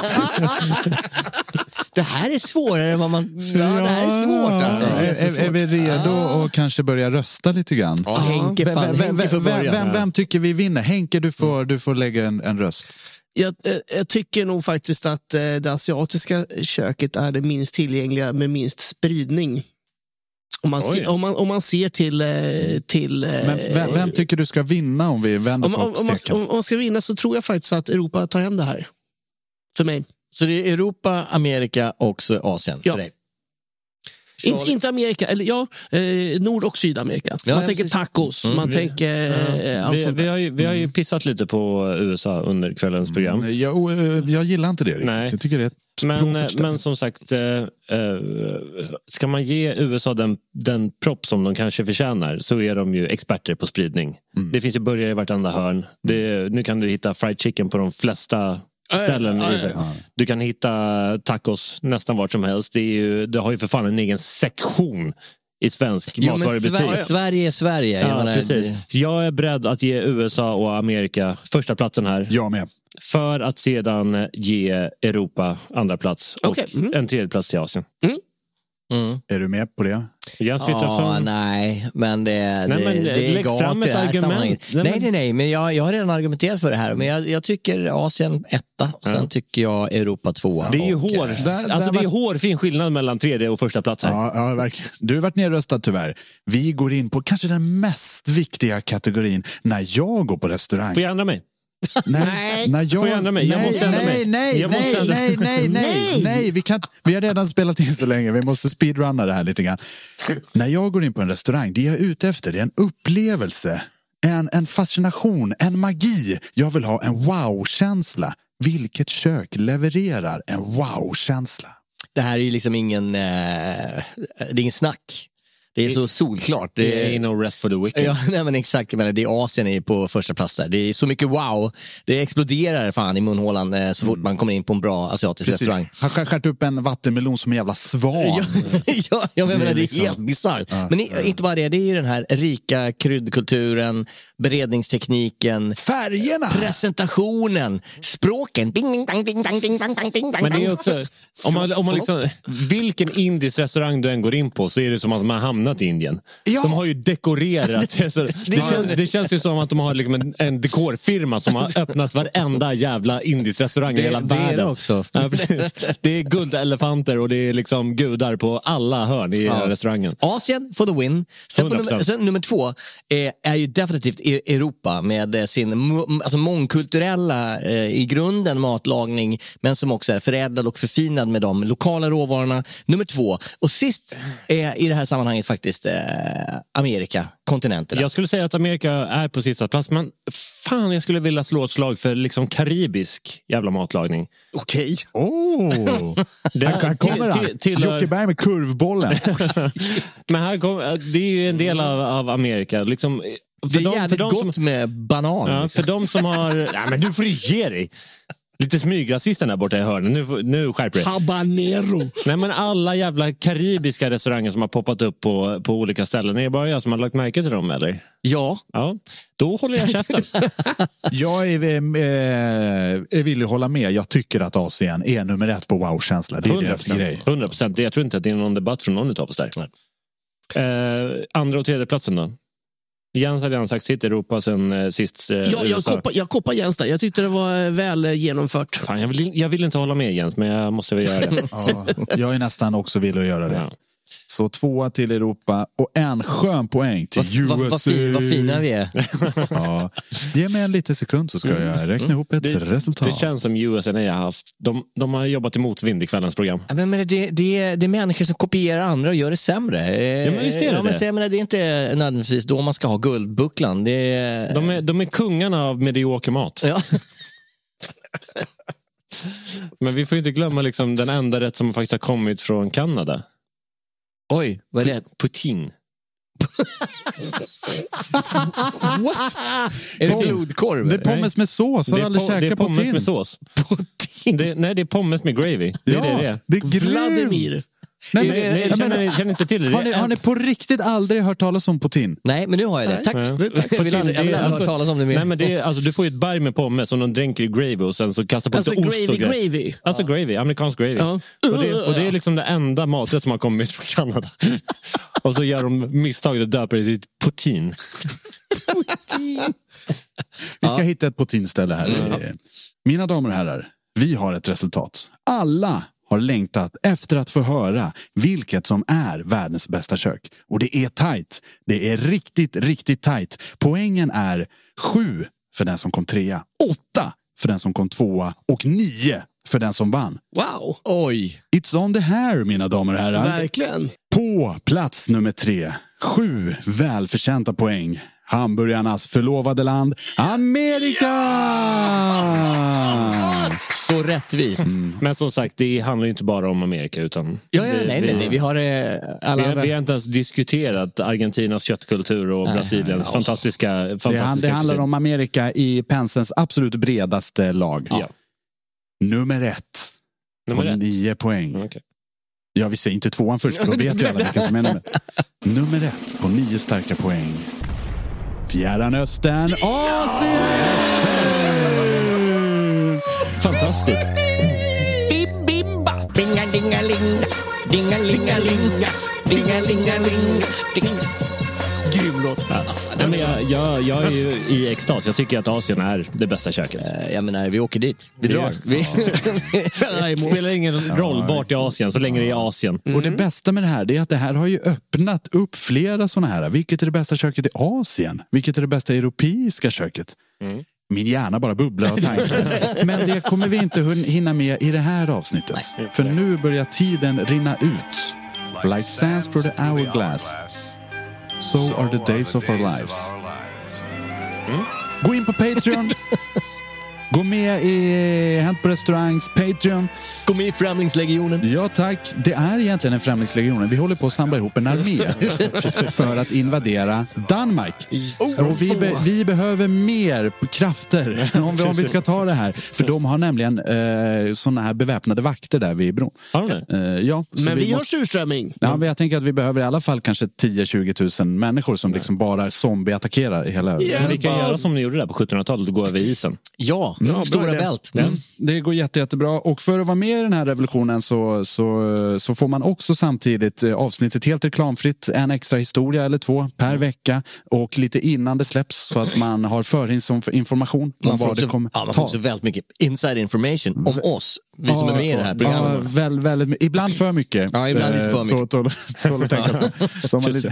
Det här är svårare än vad man... Ja, det här är svårt alltså.
Är, är, är vi redo att kanske börja rösta lite grann?
Ja, Henke,
Vem,
fan,
vem,
Henke får
vem,
börja.
vem, vem tycker vi vinner? Henke, du får, du får lägga en, en röst.
Jag, eh, jag tycker nog faktiskt att eh, det asiatiska köket är det minst tillgängliga med minst spridning. Om man, ser, om man, om man ser till... eh, till
Men vem, vem tycker du ska vinna om vi vänder
om,
på
om, om, man,
steken?
om, om man ska vinna så tror jag faktiskt att Europa tar hem det här. För mig.
Så det är Europa, Amerika och så Asien
Ja.
för dig?
Inte, inte Amerika, eller ja, eh, Nord och Sydamerika.
Ja,
man
ja,
tänker
precis.
tacos,
Mm.
man tänker... Eh, allt
Vi, vi, har ju, vi har ju pissat lite på USA under kvällens program.
Jag, eh, jag gillar inte det riktigt.
Nej.
Jag tycker det är
Men, eh, men som sagt, ska man ge USA den, den propp som de kanske förtjänar så är de ju experter på spridning. Det finns ju burgare i vartenda hörn. Det, nu kan du hitta fried chicken på de flesta ställen.
ja,
i-
ja, ja.
Du kan hitta tacos nästan vart som helst. Det, är ju, det har ju för fan en egen sektion i svensk
Jo,
matvarubutik.
Sverige, Sverige är Sverige. Jag
Ja,
menar,
precis. Jag är beredd att ge USA och Amerika första platsen här.
Jag med.
För att sedan ge Europa andra plats och
mm.
en tredje plats till Asien.
Mm.
Är du med på det?
Jens
Ja,
Frithiofsson.
nej, men det, det,
men
det är
lägg
egalt
fram
i
ett
det här
argument.
sammanhanget.
Nej,
Nej,
men-
nej, nej, men jag, jag har redan argumenterat för det här. Men jag, jag tycker Asien etta och sen
Ja. tycker
jag Europa tvåa.
Det är ju
och,
hår.
eh,
Där-
alltså,
där
det är
var-
hårfin skillnad mellan tredje och första plats här.
Ja, ja, verkligen. Du har varit nedröstad tyvärr. Vi går in på kanske den mest viktiga kategorin när jag går på restaurang.
Får jag ändra mig?
Nej, när jag...
Får jag ändra mig? Jag
nej,
måste ändra
nej,
mig.
Nej,
Jag
nej,
ändra-
nej, nej, nej, nej, vi, kan, vi har redan spelat in så länge, vi måste speedrunna det här lite grann. När jag går in på en restaurang, det jag är ute efter det är en upplevelse, en, en fascination, en magi. Jag vill ha en wow-känsla. Vilket kök levererar en wow-känsla?
Det här är ju liksom ingen, eh, det är ingen snack. Det är så solklart.
Det är no rest for the wicked.
Ja, nej, men exakt. Menar, det är Asien är på första plats där. Det är så mycket wow. Det exploderar fan i munhålan eh, så fort man kommer in på en bra asiatisk
Precis.
restaurang.
Han skär skärt upp en vattenmelon som en jävla svan.
Ja, ja, jag menar,
Det är liksom-
helt bisarrt.
Ja.
Men i, inte bara det, det är ju den här rika kryddkulturen, beredningstekniken,
Färgerna!
presentationen, språken. Bing, bing, bang, bing, bang, bing, bang, bang, bing, bang,
Men det är också, om man, om man liksom, vilken indisk restaurang du än går in på så är det som att man har hamnat i Indien.
Ja.
De har ju dekorerat. det, så, det,
det-
känns, det känns ju som att de har liksom en, en dekorfirma som har öppnat varenda jävla indisk restaurang i hela
det är
världen.
det också.
Ja, det är guldelefanter och det är liksom gudar på alla hörn i
Ja.
restaurangen.
Asien for the win. Sen, på
100%.
nummer, sen nummer två eh, är ju definitivt E- Europa med eh, sin alltså mångkulturella, eh, i grunden matlagning, men som också är förädlad och förfinad med de lokala råvarorna. Nummer två. Och sist är i det här sammanhanget faktiskt eh, Amerika, kontinenterna.
Jag skulle säga att Amerika är på sista plats, men fan jag skulle vilja slå ett slag för liksom karibisk jävla matlagning.
Okej.
Oh.
Det-
här, kommer
till-
han.
till-
Jocke Berg med kurvbollen.
Men här kom, det är ju en del av, av Amerika. Liksom,
det
för
är
de- för
jävligt
de
gott
som-
med banan.
Ja,
liksom.
för de som har... Ja, men nu får du ge dig! Lite smygrasisten där borta i hörnet. Nu, nu skärper dig.
Habanero.
Nej, men alla jävla karibiska restauranger som har poppat upp på, på olika ställen. Är det bara jag som har lagt märke till dem, eller?
Ja,
Ja, då håller jag käften.
Jag är, eh, är villig att hålla med. Jag tycker att Asien är nummer ett på wow-känsla. Det är deras grej.
100 procent. Jag tror inte att det är någon debatt från någon av oss där. Eh, andra och tredje platsen då? Jens hade redan sagt sitt Europa sen eh, sist eh,
Ja, jag, koppar, jag koppar Jens där. Jag tyckte det var eh, väl eh, genomfört.
Fan, jag, vill, jag vill inte hålla med Jens, men jag måste väl göra det.
Ja, jag är nästan också villig att göra det.
Ja.
Så tvåa till Europa och en skön poäng till
vad, vad,
USA.
vad, fin, vad fina vi är.
Ja. Ge mig en liten sekund så ska jag räkna ihop ett
Mm. Det,
resultat.
det känns som USA har haft. De, de har jobbat i motvind i kvällens program.
Ja, Men, men det, det, är, det är människor som kopierar andra och gör det sämre. Eh,
Ja, men visst är det
ja, men,
det.
jag menar, det är inte nödvändigtvis då man ska ha guldbucklan. Det är...
De är, de är kungarna av medioker mat.
Ja.
Men vi får inte glömma liksom den enda rätt som faktiskt har kommit från Kanada.
Oj, vad är det?
Poutine.
Är det blodkorv?
Det är pommes med sås. Har
Det
du
är,
aldrig
po- det är
käkat
pommes med sås. Det, nej, det är pommes med gravy. Det är
Ja,
det det är.
det är.
Vladimir.
Nej,
Nej,
men-
nej,
jag
jag känner, jag känner inte till det.
har, ni, har ni på riktigt aldrig hört talas om poutine?
Nej, men nu har jag det. Tack.
Ja.
Jag vill aldrig, jag vill aldrig höra talas om det mer.
Nej, men det är, alltså, du får ju ett berg med pommes som de dränker i gravy och sen så kastar på
Alltså
lite ost
gravy,
och grejer.
gravy.
Alltså gravy, amerikansk gravy.
Ja.
Och, det, och det är liksom det enda maträtt som har kommit från Kanada. och så gör de misstaget att döpa det till poutine.
Vi ska hitta ett poutine-ställe här.
Mm.
Mina damer och herrar, vi har ett resultat. Alla har längtat efter att få höra vilket som är världens bästa kök. Och det är tajt. Det är riktigt, riktigt tajt. Poängen är sju för den som kom trea, åtta för den som kom tvåa och nio för den som vann.
Wow.
Oj.
It's on the hair, mina damer och herrar.
Verkligen.
På plats nummer tre, sju välförtjänta poäng. Hamburgarnas förlovade land, Amerika!
Så rättvist.
Men som sagt, det handlar ju inte bara om Amerika. Utan
Ja, ja,
det-
nej, nej, nej. Vi har eh, alla
Vi, har-
andra.
vi har inte ens diskuterat Argentinas köttkultur och Brasiliens fantastiska,
Det, han-
fantastiska
det handlar
kusin.
om Amerika i pensens absolut bredaste lag.
Ja.
Nummer ett,
Nummer
på
ett.
nio poäng.
Okej.
Ja, vi säger inte tvåan först, för då vet ju alla vilka som är nummer Nummer ett på nio starka poäng. Fjärran Östern, Asien!
Fantastiskt.
Bim, bimba. Dinga, dinga, linga, Dinga, linga, linga. Dinga, linga, linga, Ding.
Grym låt.
Ja. Nej, men jag, jag, jag är ju i extas. Jag tycker att Asien är det bästa köket.
Eh, Jag menar, vi åker dit. Vi
Det-
drar. Vi...
Det spelar ingen roll vart i Asien, så länge det är Asien.
Och det bästa med det här det är att det här har ju öppnat upp flera sådana här. Vilket är det bästa köket i Asien? Vilket är det bästa europeiska köket? Min hjärna bara bubblar av tankar. Men det kommer vi inte hun- hinna med i det här avsnittet. För nu börjar tiden rinna ut. Like sands through the hourglass. So are the days of our lives. Hmm? Gå in på Patreon. Gå med i Hänt på restaurangs Patreon.
Gå med i Främlingslegionen.
Ja tack. Det är egentligen en Främlingslegionen. Vi håller på att samla ihop en armé för att invadera Danmark. Och vi, be, vi behöver mer krafter om vi, om vi ska ta det här. För de har nämligen eh, såna här beväpnade vakter där vid bron.
Har de det?
Eh, ja, så
Men vi har
måste-
surströmming.
Ja, men jag tänker att vi behöver i alla fall kanske 10-20 000 människor som liksom bara zombieattackerar i hela...
Men vi kan göra som ni gjorde där på 1700-talet och gå över isen.
Ja,
bra
stora
idé.
bält.
Mm. Det går jätte, jättebra. Och för att vara med i den här revolutionen så, så, så får man också samtidigt eh, avsnittet helt reklamfritt. En extra historia eller två per vecka. Och lite innan det släpps så att man har förhandsinformation om
Man
vad det
också,
kommer
ja, man får
ta.
också väldigt mycket inside information om oss, vi som är med i det här
Ja,
programmet.
väl, väldigt, ibland för mycket.
Ja, ibland lite för
Eh,
mycket.
tål- tål- tål på. Om man lite-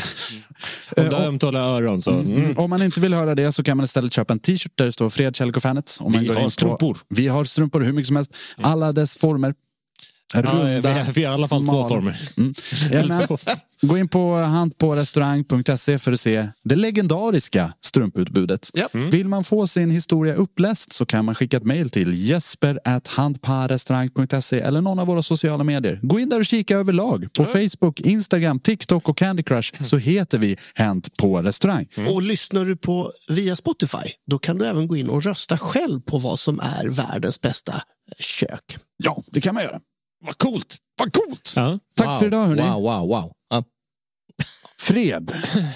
Om du har ömtåliga öron så... Mm.
Om man inte vill höra det så kan man istället köpa en t-shirt där det står Fred Kjellko Fanet. Om man
Vi har
in på-
strumpor.
Vi har strumpor hur mycket som helst. Alla dess former. Runda,
vi har- vi har i alla fall två
smala.
former.
Mm. Jajamän. Gå in på handpårestaurang.se för att se det legendariska strumputbudet.
Mm.
Vill man få sin historia uppläst så kan man skicka ett mejl till jesper@handparestaurang.se eller någon av våra sociala medier. Gå in där och kika överlag. På Facebook, Instagram, TikTok och Candy Crush så heter vi Hänt på restaurang.
Och lyssnar du på via Spotify, då kan du även gå in och rösta själv på vad som är världens bästa kök.
Ja, det kan man göra. Vad coolt! Vad coolt!
Ja.
Tack
Wow,
för idag hörni.
Wow, wow, wow.
Fred,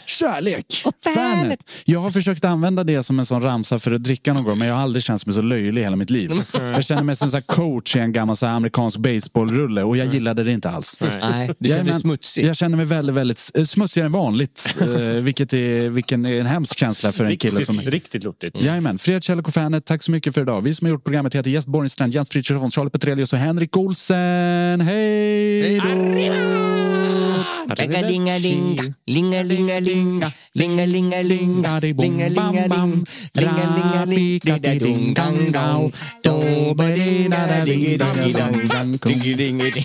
kärlek, fanet. Jag har försökt använda det som en sån ramsa för att dricka någon gång men jag har aldrig känt mig så löjlig i hela mitt liv. Jag känner mig som en coach i en gammal så amerikansk baseballrulle och jag gillade det inte alls.
Nej, du känner dig
Jajamän.
smutsig.
Jag känner mig väldigt, väldigt eh, smutsigare än vanligt. eh, vilket är, vilken är en hemsk känsla för en kille som...
Riktigt lortigt.
Jajamän. Fred Kjellko Fanet, tack så mycket för idag. Vi som har gjort programmet heter Jesper Borgenstrand, Jens Frithiofsson, Charlie Petrelius och Henrik Olsen. Hej då!
Linga-linga-linga, linga-linga-linga, linga-linga-linga, linga-linga-ling, linga-linga-ling-ding-ding-dong-dong, do-ba-di-da-da-ding-ding-ding-dong, ding-ding-ding-ding.